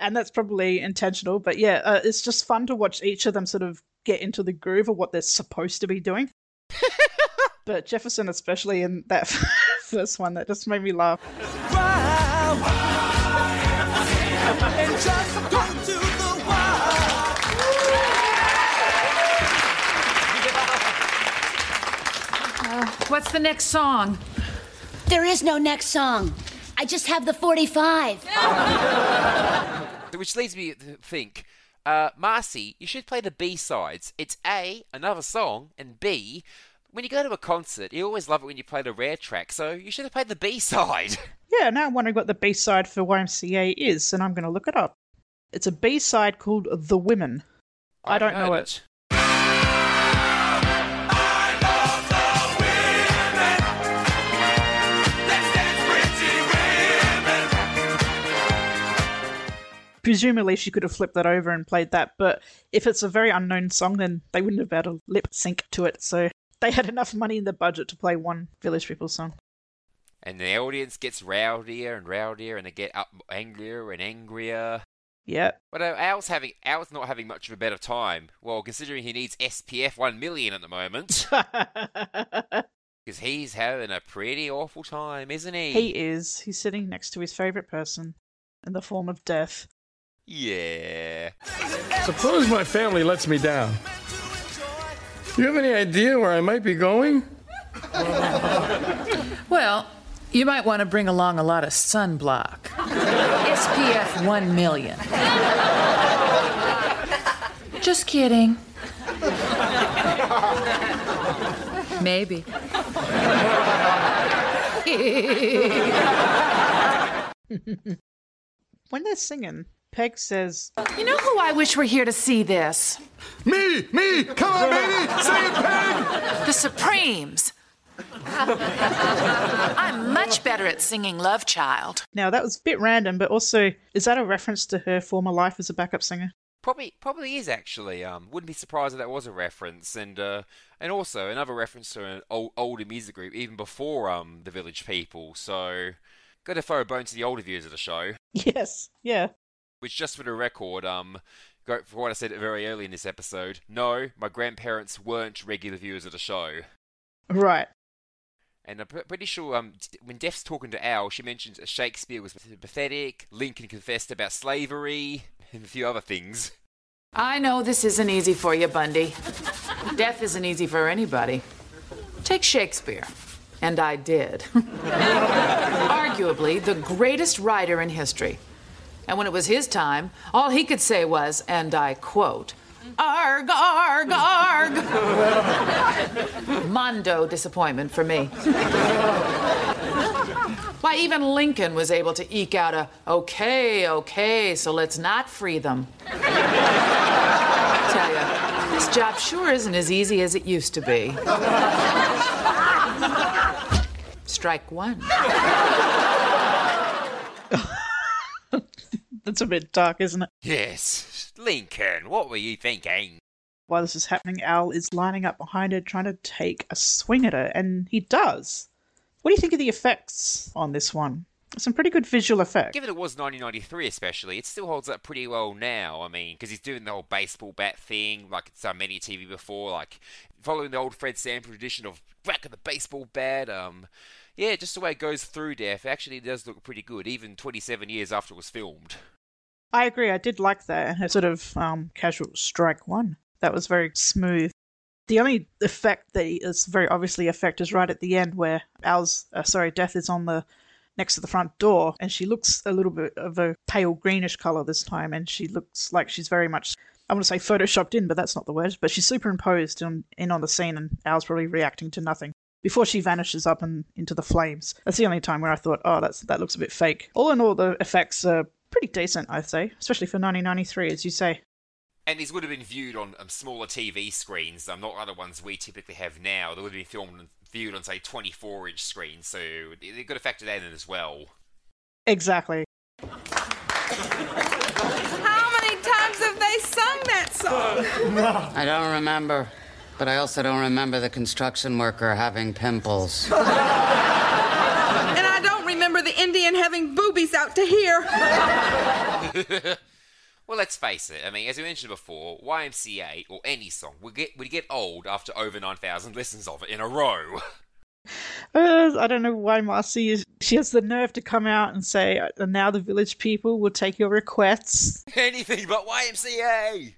and that's probably intentional. But yeah, uh, it's just fun to watch each of them sort of get into the groove of what they're supposed to be doing. but Jefferson, especially in that first one, that just made me laugh. Uh, what's the next song? There is no next song. I just have the 45. Which leads me to think, uh, Marcy, you should play the B sides. It's A, another song, and B, when you go to a concert, you always love it when you play the rare track, so you should have played the B side. Yeah, now I'm wondering what the B side for YMCA is, and I'm going to look it up. It's a B side called The Women. I, don't know it. Presumably, she could have flipped that over and played that, but if it's a very unknown song, then they wouldn't have been able to lip sync to it, so they had enough money in the budget to play one Village People song. And the audience gets rowdier and rowdier, and they get up angrier and angrier. Yep. But uh, Al's having Al's not having much of a better time. Well, considering he needs SPF one million at the moment, because he's having a pretty awful time, isn't he? He is. He's sitting next to his favourite person in the form of death. Yeah. Suppose my family lets me down. Do You have any idea where I might be going? Well, you might want to bring along a lot of sunblock. SPF 1 million. Just kidding. Maybe. when they're singing, Peg says, You know who I wish were here to see this? Me! Me! Come on, baby! Say it, Peg! The Supremes. I'm much better at singing Love Child. Now, that was a bit random, but also, is that a reference to her former life as a backup singer? Probably, probably is actually. Um, wouldn't be surprised if that was a reference, and uh, and also another reference to an old, older music group even before um the Village People. So, got to throw a bone to the older viewers of the show. Yes, yeah. Which, just for the record, um, for what I said very early in this episode. No, my grandparents weren't regular viewers of the show. Right. And I'm pretty sure um, when Def's talking to Al, she mentions Shakespeare was pathetic, Lincoln confessed about slavery, and a few other things. I know this isn't easy for you, Bundy. Death isn't easy for anybody. Take Shakespeare. And I did. Arguably the greatest writer in history. And when it was his time, all he could say was, and I quote, Arg, arg, arg. Mondo disappointment for me. Why, even Lincoln was able to eke out a, okay, okay, so let's not free them. Tell ya, this job sure isn't as easy as it used to be. Strike one. That's a bit dark, isn't it? Yes, Lincoln, what were you thinking? While this is happening, Al is lining up behind her, trying to take a swing at her, and he does. What do you think of the effects on this one? Some pretty good visual effects. Given it was 1993, especially, it still holds up pretty well now. I mean, because he's doing the whole baseball bat thing, like it's done many TV before, like following the old Fred Sanford tradition of whacking the baseball bat. Um, yeah, just the way it goes through death actually does look pretty good, even 27 years after it was filmed. I agree. I did like that her sort of um, casual strike one. That was very smooth. The only effect that is very obviously effect is right at the end where Al's uh, sorry, Death is on the next to the front door and she looks a little bit of a pale greenish color this time and she looks like she's very much I want to say photoshopped in, but that's not the word. But she's superimposed in, in on the scene, and Al's probably reacting to nothing before she vanishes up and into the flames. That's the only time where I thought, oh, that's that looks a bit fake. All in all, the effects are pretty decent, I'd say, especially for 1993, as you say. And these would have been viewed on um, smaller TV screens, um, not other ones we typically have now. They would have been filmed and viewed on, say, 24 inch screens, so they could have factored that in as well. Exactly. How many times have they sung that song? I don't remember, but I also don't remember the construction worker having pimples. And I don't remember the Indian having boobies out to here. well, let's face it. I mean, as we mentioned before, YMCA or any song would get would get old after over 9,000 listens of it in a row. Uh, I don't know why Marcy is. She has the nerve to come out and say, "And now the village people will take your requests." Anything but YMCA.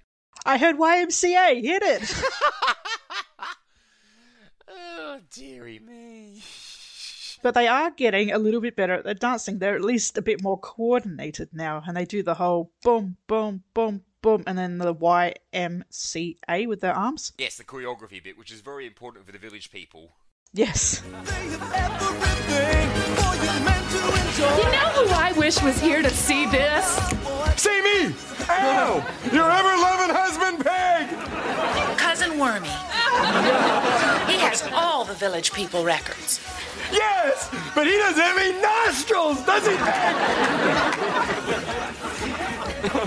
I heard YMCA. Hit it. oh dearie me. But they are getting a little bit better at their dancing. They're at least a bit more coordinated now, and they do the whole boom, boom, boom, boom, and then the YMCA with their arms. Yes, the choreography bit, which is very important for the village people. Yes. You know who I wish was here to see this? See me! Al! Your ever loving husband, Peg! Cousin Wormy. He has all the village people records. Yes! But he doesn't have any nostrils, does he, Peg?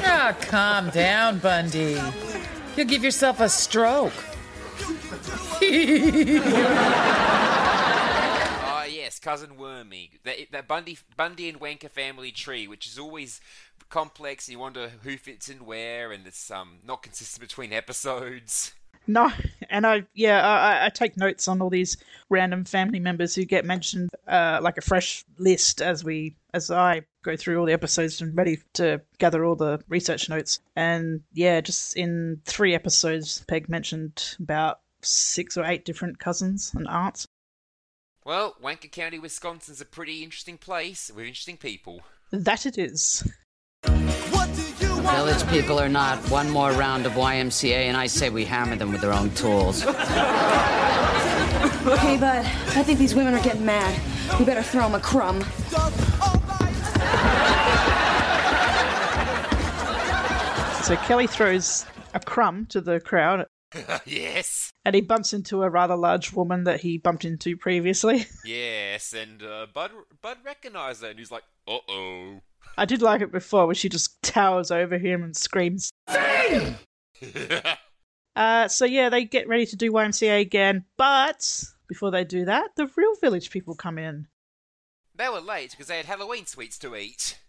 Ah, calm down, Bundy. You'll give yourself a stroke. Ah, yes, cousin Wormy. That, that Bundy Bundy and Wanker family tree, which is always complex. You wonder who fits in where, and it's um not consistent between episodes. No, and I yeah I, I take notes on all these random family members who get mentioned, uh, like a fresh list as we as I go through all the episodes and ready to gather all the research notes. And yeah, just in three episodes, Peg mentioned about six or eight different cousins and aunts. Well, Wanker County, Wisconsin's a pretty interesting place with interesting people. That it is. Village people are not. One more round of YMCA, and I say we hammer them with their own tools. Okay, bud. I think these women are getting mad. We better throw them a crumb. So Kelly throws a crumb to the crowd, yes. and he bumps into a rather large woman that he bumped into previously. Yes, and uh, Bud Bud recognised her, and he's like, "Uh oh." I did like it before where she just towers over him and screams. Uh, so yeah, they get ready to do YMCA again, but before they do that, the real village people come in. They were late because they had Halloween sweets to eat.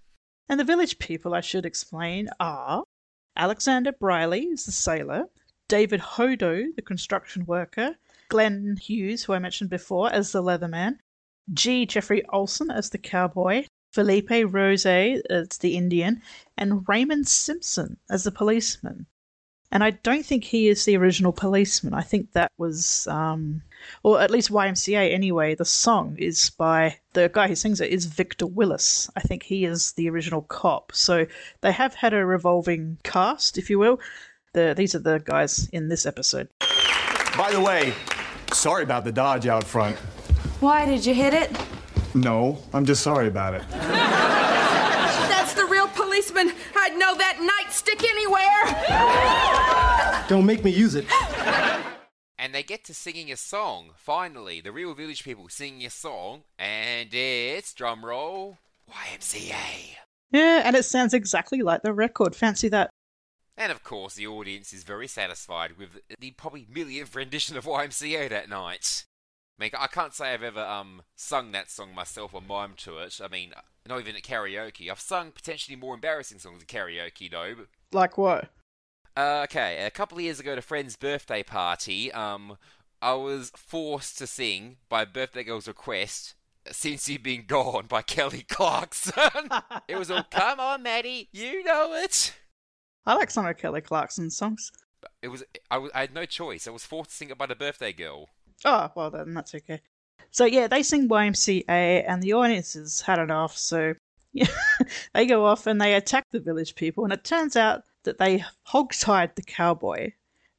And the village people, I should explain, are Alexander Briley is the sailor, David Hodo, the construction worker, Glenn Hughes, who I mentioned before, as the leatherman, G. Jeffrey Olson as the cowboy, Felipe Rose as the Indian, and Raymond Simpson as the policeman. And I don't think he is the original policeman. I think that was, um, or at least YMCA anyway. The song is by the guy who sings it is Victor Willis. I think he is the original cop. So they have had a revolving cast, if you will. The, these are the guys in this episode. By the way, sorry about the Dodge out front. Why did you hit it? No, I'm just sorry about it. That's the real policeman. I'd know that nightstick anywhere. Don't make me use it. And they get to singing a song. Finally, the real village people singing a song, and it's drum roll YMCA. Yeah, and it sounds exactly like the record. Fancy that. And of course, the audience is very satisfied with the probably millionth rendition of YMCA that night. I mean, I can't say I've ever um sung that song myself or mimed to it. I mean, not even at karaoke. I've sung potentially more embarrassing songs at karaoke, though. But Like what? Uh, okay, a couple of years ago at a friend's birthday party, um, I was forced to sing by birthday girl's request. Since You've Been Gone by Kelly Clarkson. it was all, come on, Maddie, you know it. I like some of Kelly Clarkson's songs. It was, I, was, I had no choice. I was forced to sing it by the birthday girl. Oh, well then that's okay. So yeah, they sing YMCA and the audience has had enough, so yeah, they go off and they attack the village people and it turns out that they hog-tied the cowboy,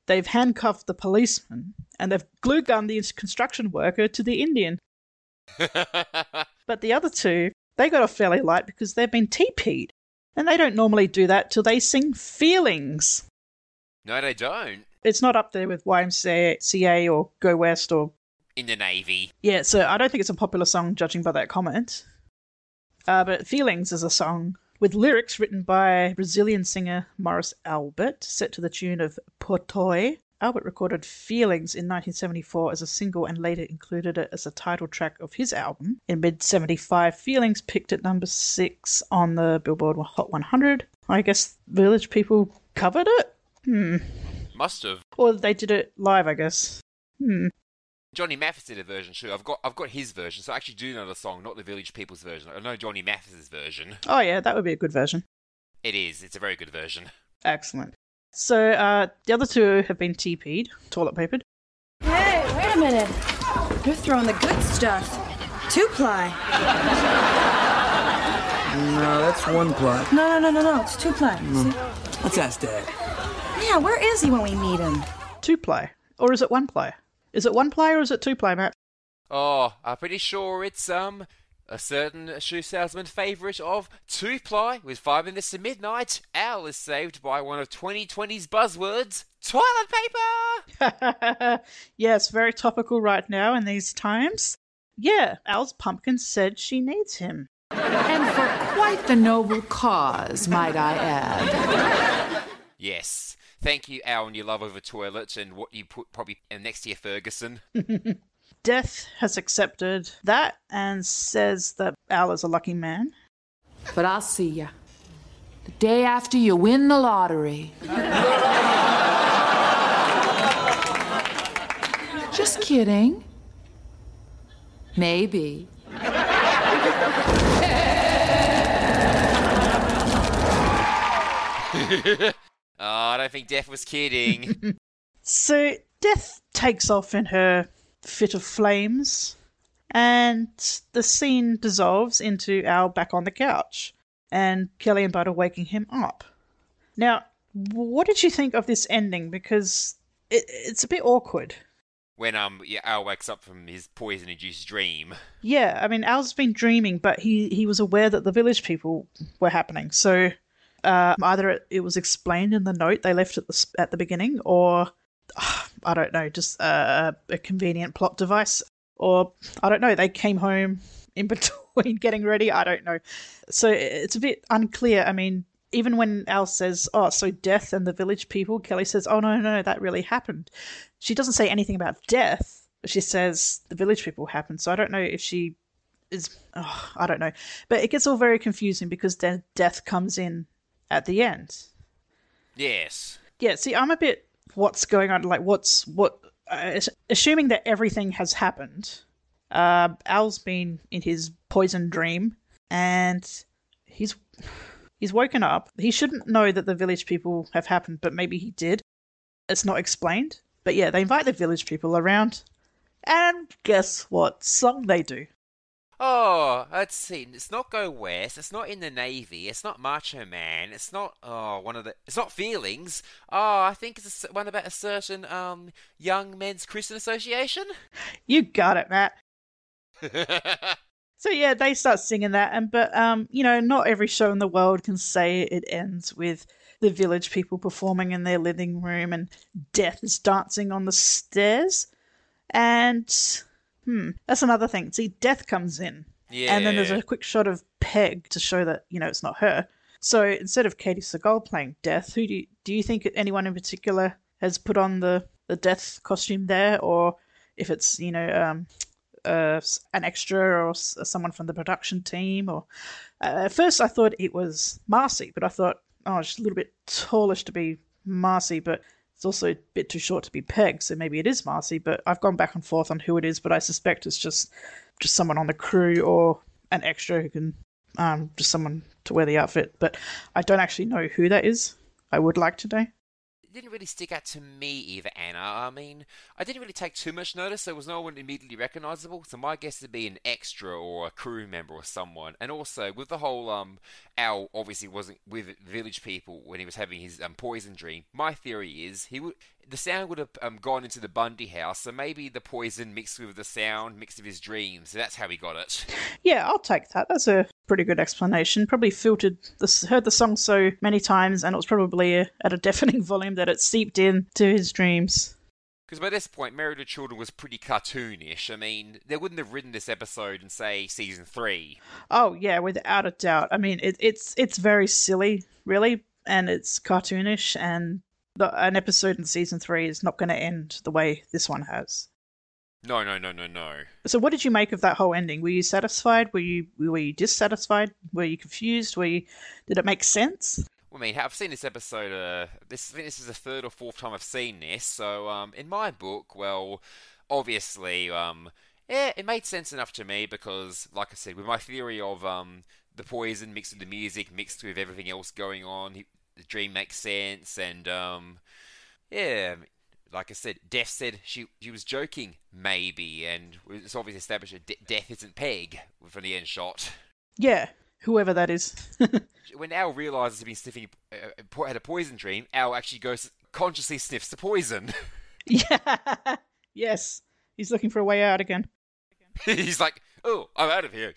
they've handcuffed the policeman, and they've glue-gunned the construction worker to the Indian. But the other two, they got off fairly light because they've been TP'd. And they don't normally do that till they sing Feelings. No, they don't. It's not up there with YMCA CA or Go West or In the Navy. Yeah, so I don't think it's a popular song, judging by that comment. Uh, but Feelings is a song with lyrics written by Brazilian singer Morris Albert, set to the tune of Pour Toi. Albert recorded Feelings in 1974 as a single and later included it as a title track of his album. In mid 75, Feelings picked at number 6 on the Billboard Hot 100. I guess Village people covered it? Hmm. Must have. Or they did it live, I guess. Hmm. Johnny Mathis did a version too. I've got I've got his version, so I actually do know the song, not the Village People's version. I know Johnny Mathis's version. Oh, yeah, that would be a good version. It is. It's a very good version. Excellent. So uh, the other two have been TP'd, toilet papered. Hey, wait a minute. You're throwing the good stuff. Two ply. No, that's one ply. No, no, no, no, no. It's two ply. See? Let's ask Dad. Yeah, where is he when we meet him? Two play. Or is it one play? Is it one ply or is it two play, Matt? Oh, I'm pretty sure it's um a certain shoe salesman favourite of two ply with five minutes to midnight. Al is saved by one of 2020's buzzwords: toilet paper. yes, very topical right now in these times. Yeah, Al's pumpkin said she needs him. And for quite the noble cause, might I add. Yes. Thank you, Al, and your love of a toilet and what you put probably next to your Ferguson. Death has accepted that and says that Al is a lucky man. But I'll see ya. The day after you win the lottery. Just kidding. Maybe. oh, I don't think Death was kidding. So Death takes off in her fit of flames, and the scene dissolves into Al back on the couch, and Kelly and Bud are waking him up. Now, what did you think of this ending? Because it, it's a bit awkward. When um yeah, Al wakes up from his poison-induced dream. Yeah, I mean, Al's been dreaming, but he, he was aware that the village people were happening. So uh, either it, was explained in the note they left at the at the beginning, or I don't know, just uh, a convenient plot device, or I don't know, they came home in between getting ready. I don't know. So it's a bit unclear. I mean, even when Al says, "Oh, so death and the village people," Kelly says, "Oh no, no, no, that really happened." She doesn't say anything about death. She says the village people happened. So I don't know if she is. Oh, I don't know, but it gets all very confusing because then death comes in at the end. Yes. Yeah, see, I'm a bit what's going on, like what's what, uh, assuming that everything has happened. Uh, Al's been in his poison dream, and he's he's woken up. He shouldn't know that the village people have happened, but maybe he did. It's not explained. But yeah, they invite the village people around, and guess what song they do? Oh, let's see. It's not Go West. It's not in the Navy. It's not Macho Man. It's not oh one of the. It's not Feelings. Oh, I think it's a one about a certain um young men's Christian association. You got it, Matt. So yeah, they start singing that, and but um, you know, not every show in the world can say it ends with the village people performing in their living room and Death is dancing on the stairs, and hmm, that's another thing. See, Death comes in, and then there's a quick shot of Peg to show that you know it's not her. So instead of Katey Sagal playing Death, who do you, do you think anyone in particular has put on the the Death costume there, or if it's you know um, uh, an extra or s- someone from the production team. Or uh, at first, I thought it was Marcy, but I thought, oh, she's a little bit tallish to be Marcy, but it's also a bit too short to be Peg, so maybe it is Marcy. But I've gone back and forth on who it is, but I suspect it's just just someone on the crew or an extra who can um, just someone to wear the outfit. But I don't actually know who that is. I would like to know. Didn't really stick out to me either, Anna. I mean, I didn't really take too much notice. There was no one immediately recognizable, so my guess would be an extra or a crew member or someone. And also, with the whole um, Al obviously wasn't with village people when he was having his um, poison dream. My theory is he would the sound would have um, gone into the Bundy house, so maybe the poison mixed with the sound mixed with his dreams. So that's how he got it. Yeah, I'll take that. That's a pretty good explanation. Probably filtered, this, heard the song so many times, and it was probably uh at a deafening volume that it seeped in to his dreams. Because by this point, Married with Children was pretty cartoonish. I mean, they wouldn't have written this episode in, say, season three. Oh yeah, without a doubt. I mean, it, it's it's very silly, really, and it's cartoonish, and the, an episode in season three is not going to end the way this one has. No, no, no, no, no. So, what did you make of that whole ending? Were you satisfied? Were you were you dissatisfied? Were you confused? Were you? Did it make sense? Well, I mean, I've seen this episode. Uh, this I think this is the third or fourth time I've seen this. So, um, in my book, well, obviously, um, yeah, it made sense enough to me because, like I said, with my theory of um, the poison mixed with the music, mixed with everything else going on, the dream makes sense, and um, yeah, like I said, Death said she she was joking, maybe, and it's obviously established that De- Death isn't Peg from the end shot. Yeah, whoever that is. when Al realizes he's been sniffing, uh, had a poison dream, Al actually goes consciously sniffs the poison. yeah. Yes, he's looking for a way out again. he's like, "Oh, I'm out of here,"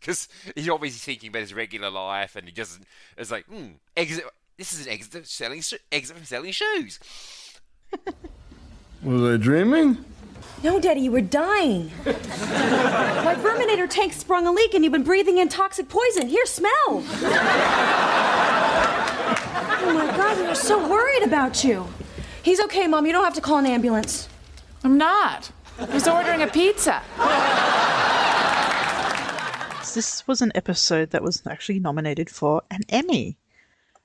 because he's obviously thinking about his regular life, and he doesn't. It's like, hmm, exit. This is an exit from selling exit from selling shoes. Was I dreaming? No, Daddy, you were dying. My Verminator tank sprung a leak and you've been breathing in toxic poison. Here, smell. oh my God, we were so worried about you. He's okay, Mom. You don't have to call an ambulance. I'm not. He's ordering a pizza. This was an episode that was actually nominated for an Emmy.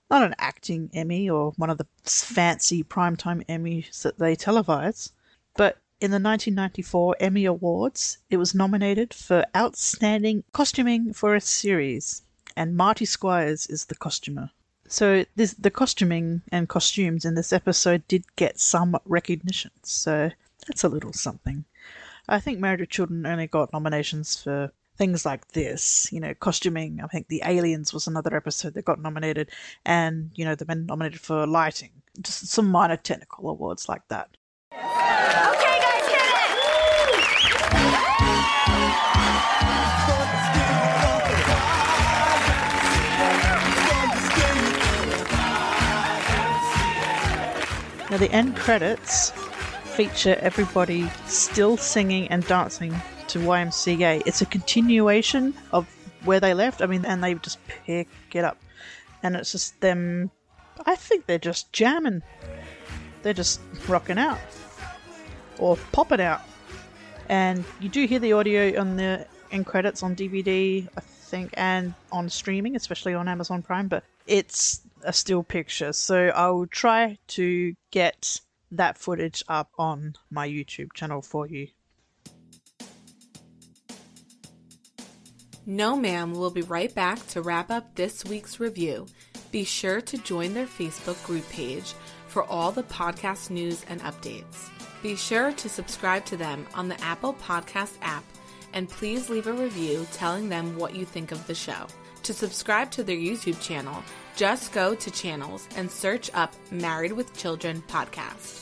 Not an acting Emmy or one of the fancy primetime Emmys that they televise, but in the 1994 Emmy Awards, it was nominated for Outstanding Costuming for a Series, and Marty Squires is the costumer. So this the costuming and costumes in this episode did get some recognition. So that's a little something. I think Married with Children only got nominations for things like this, you know, costuming. I think The Aliens was another episode that got nominated, and you know, they've been nominated for lighting. Just some minor technical awards like that. Okay, guys, hit it! Now, the end credits feature everybody still singing and dancing to YMCA. It's a continuation of where they left. I mean, and they just pick it up. And it's just them. I think they're just jamming. They're just rocking out. Or popping out. And you do hear the audio on the end credits on DVD, I think, and on streaming, especially on Amazon Prime, but it's a still picture. So I will try to get that footage up on my YouTube channel for you. No Ma'am will be right back to wrap up this week's review. Be sure to join their Facebook group page for all the podcast news and updates. Be sure to subscribe to them on the Apple Podcast app and please leave a review telling them what you think of the show. To subscribe to their YouTube channel, just go to channels and search up Married with Children podcast.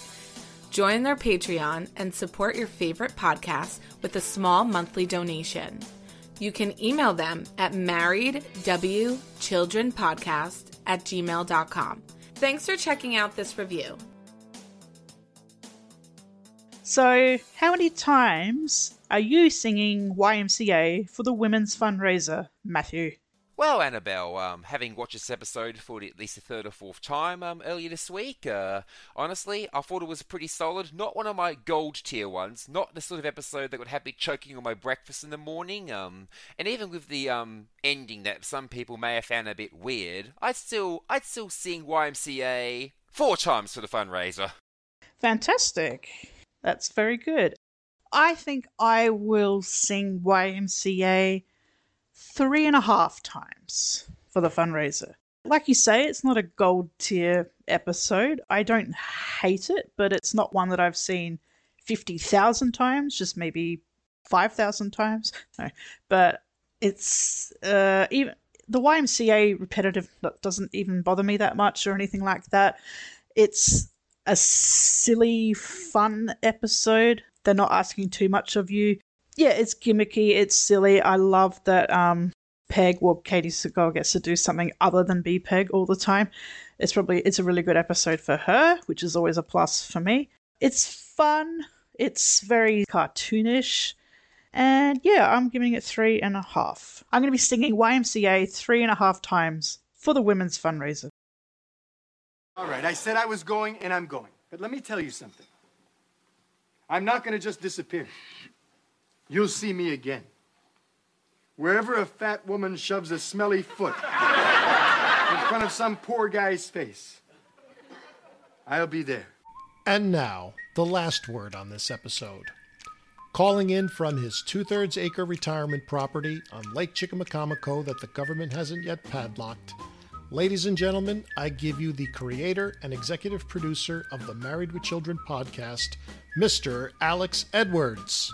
Join their Patreon and support your favorite podcast with a small monthly donation. You can email them at marriedwchildrenpodcast at gmail.com. Thanks for checking out this review. So, how many times are you singing YMCA for the women's fundraiser, Matthew? Well, Annabelle, um, having watched this episode for at least the third or fourth time um, earlier this week, uh, honestly, I thought it was pretty solid. Not one of my gold tier ones. Not the sort of episode that would have me choking on my breakfast in the morning. Um, and even with the um, ending that some people may have found a bit weird, I'd still, I'd still sing YMCA four times for the fundraiser. Fantastic. That's very good. I think I will sing YMCA three and a half times for the fundraiser. Like you say, it's not a gold tier episode. I don't hate it, but it's not one that I've seen 50,000 times, just maybe 5,000 times. No. But it's uh, even the YMCA repetitive doesn't even bother me that much or anything like that. It's a silly, fun episode. They're not asking too much of you yeah, it's gimmicky, it's silly. I love that um, Peg, well, Katey Sagal gets to do something other than be Peg all the time. It's probably it's a really good episode for her, which is always a plus for me. It's fun. It's very cartoonish. And yeah, I'm giving it three and a half. I'm going to be singing YMCA three and a half times for the women's fundraiser. All right, I said I was going, and I'm going. But let me tell you something. I'm not going to just disappear. You'll see me again. Wherever a fat woman shoves a smelly foot in front of some poor guy's face, I'll be there. And now, the last word on this episode. Calling in from his two thirds acre retirement property on Lake Chickamaucomico that the government hasn't yet padlocked. Ladies and gentlemen, I give you the creator and executive producer of the Married with Children podcast, Mr. Alex Edwards.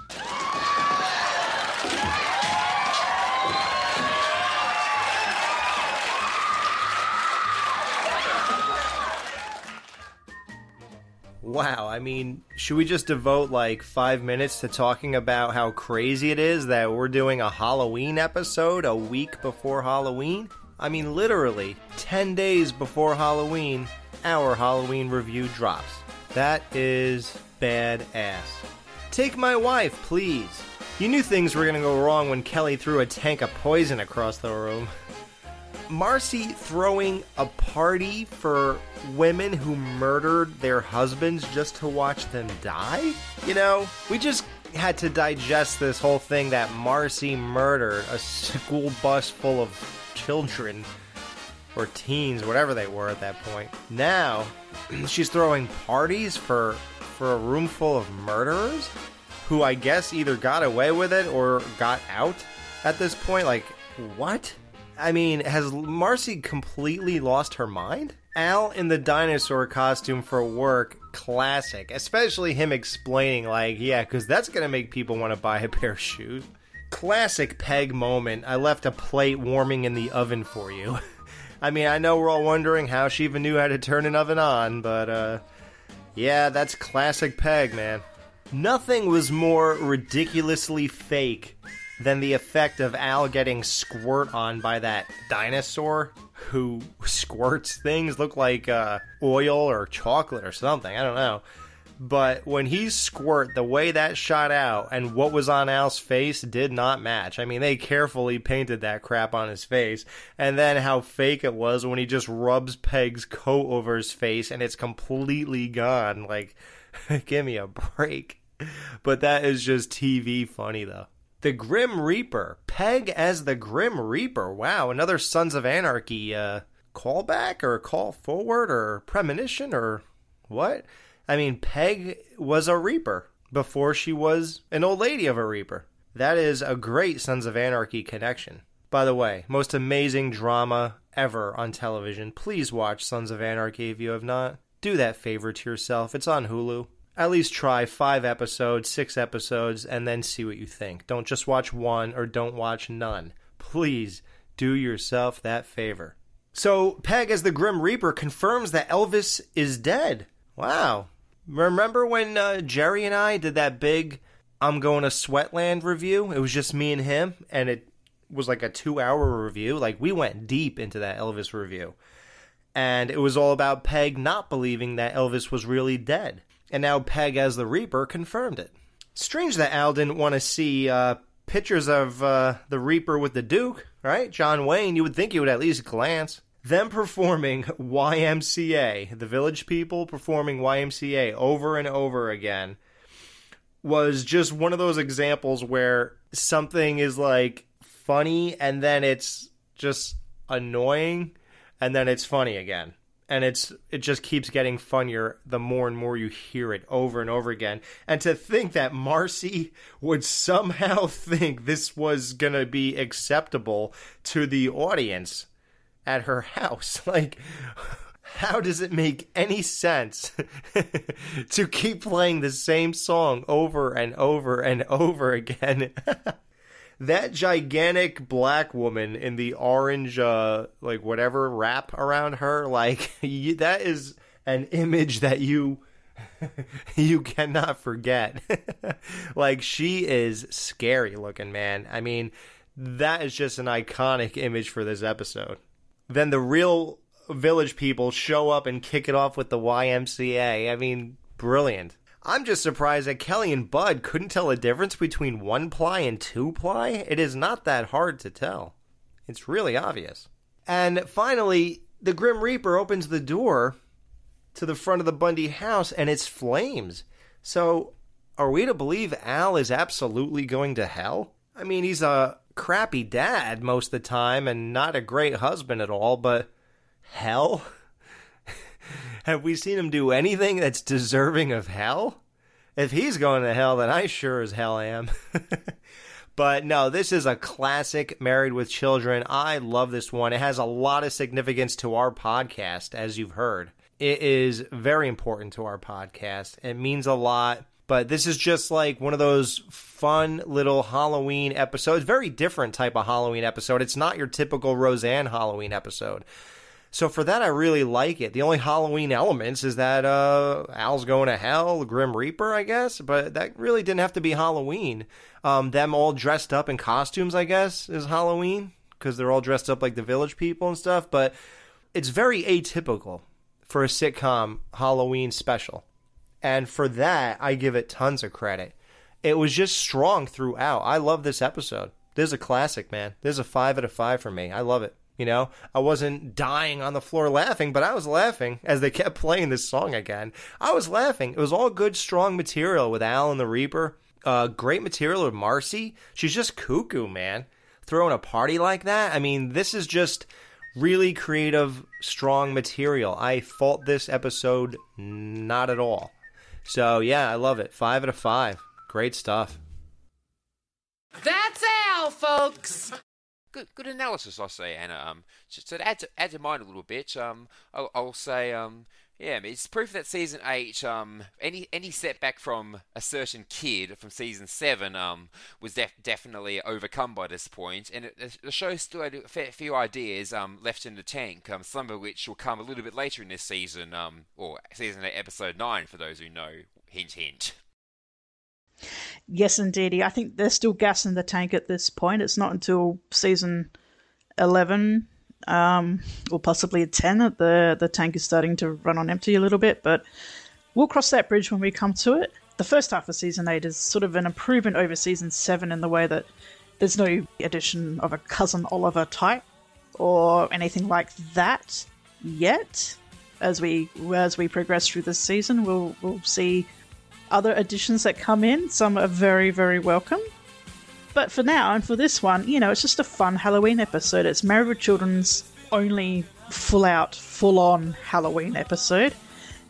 Wow, I mean, should we just devote like five minutes to talking about how crazy it is that we're doing a Halloween episode a week before Halloween? I mean, literally, 10 days before Halloween, our Halloween review drops. That is badass. Take my wife, please. You knew things were gonna go wrong when Kelly threw a tank of poison across the room. Marcy throwing a party for women who murdered their husbands just to watch them die? You know, we just had to digest this whole thing that Marcy murdered a school bus full of children or teens, whatever they were at that point. Now, she's throwing parties for for a room full of murderers who I guess either got away with it or got out at this point. Like, what? I mean, has Marcy completely lost her mind? Al in the dinosaur costume for work, classic. Especially him explaining, like, yeah, because that's going to make people want to buy a pair of shoes. Classic Peg moment. I left a plate warming in the oven for you. I mean, I know we're all wondering how she even knew how to turn an oven on, but, uh, yeah, that's classic Peg, man. Nothing was more ridiculously fake than the effect of Al getting squirt on by that dinosaur who squirts things look like uh, oil or chocolate or something. I don't know. But when he squirt, the way that shot out and what was on Al's face did not match. I mean, they carefully painted that crap on his face. And then how fake it was when he just rubs Peg's coat over his face and it's completely gone. Like, give me a break. But that is just TV funny, though. The Grim Reaper. Peg as the Grim Reaper. Wow, another Sons of Anarchy uh, callback or call forward or premonition or what? I mean, Peg was a Reaper before she was an old lady of a Reaper. That is a great Sons of Anarchy connection. By the way, most amazing drama ever on television. Please watch Sons of Anarchy if you have not. Do that favor to yourself. It's on Hulu at least try five episodes, six episodes, and then see what you think. Don't just watch one or don't watch none. Please do yourself that favor. So, Peg as the Grim Reaper confirms that Elvis is dead. Wow. Remember when uh, Jerry and I did that big I'm Going to Sweatland review? It was just me and him, and it was like a two hour review. Like, we went deep into that Elvis review. And it was all about Peg not believing that Elvis was really dead and now Peg as the Reaper confirmed it. Strange that Al didn't want to see uh, pictures of uh, the Reaper with the Duke, right? John Wayne, you would think he would at least glance. Them performing YMCA, the village people performing YMCA over and over again, was just one of those examples where something is like funny and then it's just annoying and then it's funny again and it's it just keeps getting funnier the more and more you hear it over and over again. And to think that Marcy would somehow think this was going to be acceptable to the audience at her house, like how does it make any sense to keep playing the same song over and over and over again? that gigantic black woman in the orange uh like whatever wrap around her like you, that is an image that you you cannot forget. Like she is scary looking man. I mean that is just an iconic image for this episode then the real village people show up and kick it off with the ymca i mean brilliant I'm just surprised that Kelly and Bud couldn't tell the difference between one ply and two ply. It is not that hard to tell. It's really obvious. And finally, the Grim Reaper opens the door to the front of the Bundy house and it's flames. So, are we to believe Al is absolutely going to hell? I mean, he's a crappy dad most of the time and not a great husband at all, but hell? Have we seen him do anything that's deserving of hell? If he's going to hell, then I sure as hell am. but no, this is a classic Married with Children. I love this one. It has a lot of significance to our podcast, as you've heard. It is very important to our podcast. It means a lot. But this is just like one of those fun little Halloween episodes. Very different type of Halloween episode. It's not your typical Roseanne Halloween episode. So for that, I really like it. The only Halloween elements is that uh, Al's going to hell, Grim Reaper, I guess, but that really didn't have to be Halloween. Um, them all dressed up in costumes, I guess, is Halloween because they're all dressed up like the village people and stuff. But it's very atypical for a sitcom Halloween special, and for that, I give it tons of credit. It was just strong throughout. I love this episode. This is a classic, man. This is a five out of five for me. I love it. You know, I wasn't dying on the floor laughing, but I was laughing as they kept playing this song again. I was laughing. It was all good, strong material with Al and the Reaper. Uh, great material with Marcy. She's just cuckoo, man. Throwing a party like that. I mean, this is just really creative, strong material. I fault this episode not at all. So, yeah, I love it. Five out of five. Great stuff. That's Al, folks. good, good analysis, I say, Anna. Um, so to add to, add to mine a little bit, um, I'll, I'll say, um, yeah, it's proof that season eight, um, any any setback from a certain kid from season seven, um, was def- definitely overcome by this point, and it, the show still had a fair few ideas, um, left in the tank, um, some of which will come a little bit later in this season, um, or season eight, episode nine, for those who know. Hint, hint. Yes, indeedy. I think there's still gas in the tank at this point. It's not until season eleven, um, or possibly a ten, that the the tank is starting to run on empty a little bit. But we'll cross that bridge when we come to it. The first half of season eight is sort of an improvement over season seven in the way that there's no addition of a cousin Oliver type or anything like that yet. As we as we progress through this season, we'll we'll see other additions that come in. Some are very, very welcome. But for now, and for this one, you know, it's just a fun Halloween episode. It's Married with Children's only full out, full on Halloween episode.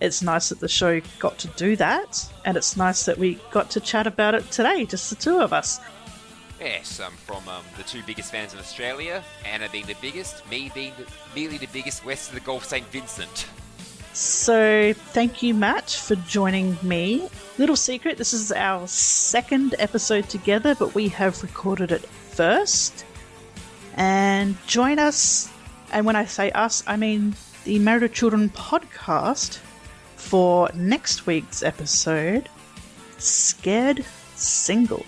It's nice that the show got to do that, and it's nice that we got to chat about it today, just the two of us. Yes, I'm from um, the two biggest fans in Australia, Anna being the biggest, me being the, merely the biggest west of the Gulf St. Vincent. So, thank you, Matt, for joining me. Little secret this is our second episode together, but we have recorded it first. And join us, and when I say us, I mean the Married Children podcast for next week's episode Scared Single.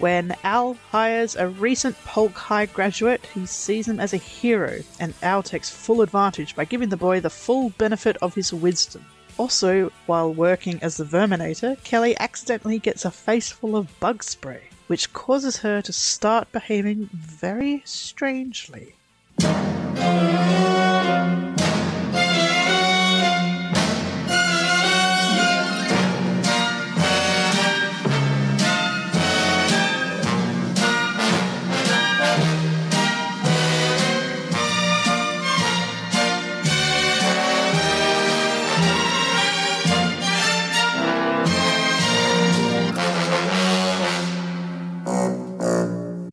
When Al hires a recent Polk High graduate, he sees him as a hero, and Al takes full advantage by giving the boy the full benefit of his wisdom. Also, while working as the Verminator, Kelly accidentally gets a face full of bug spray, which causes her to start behaving very strangely.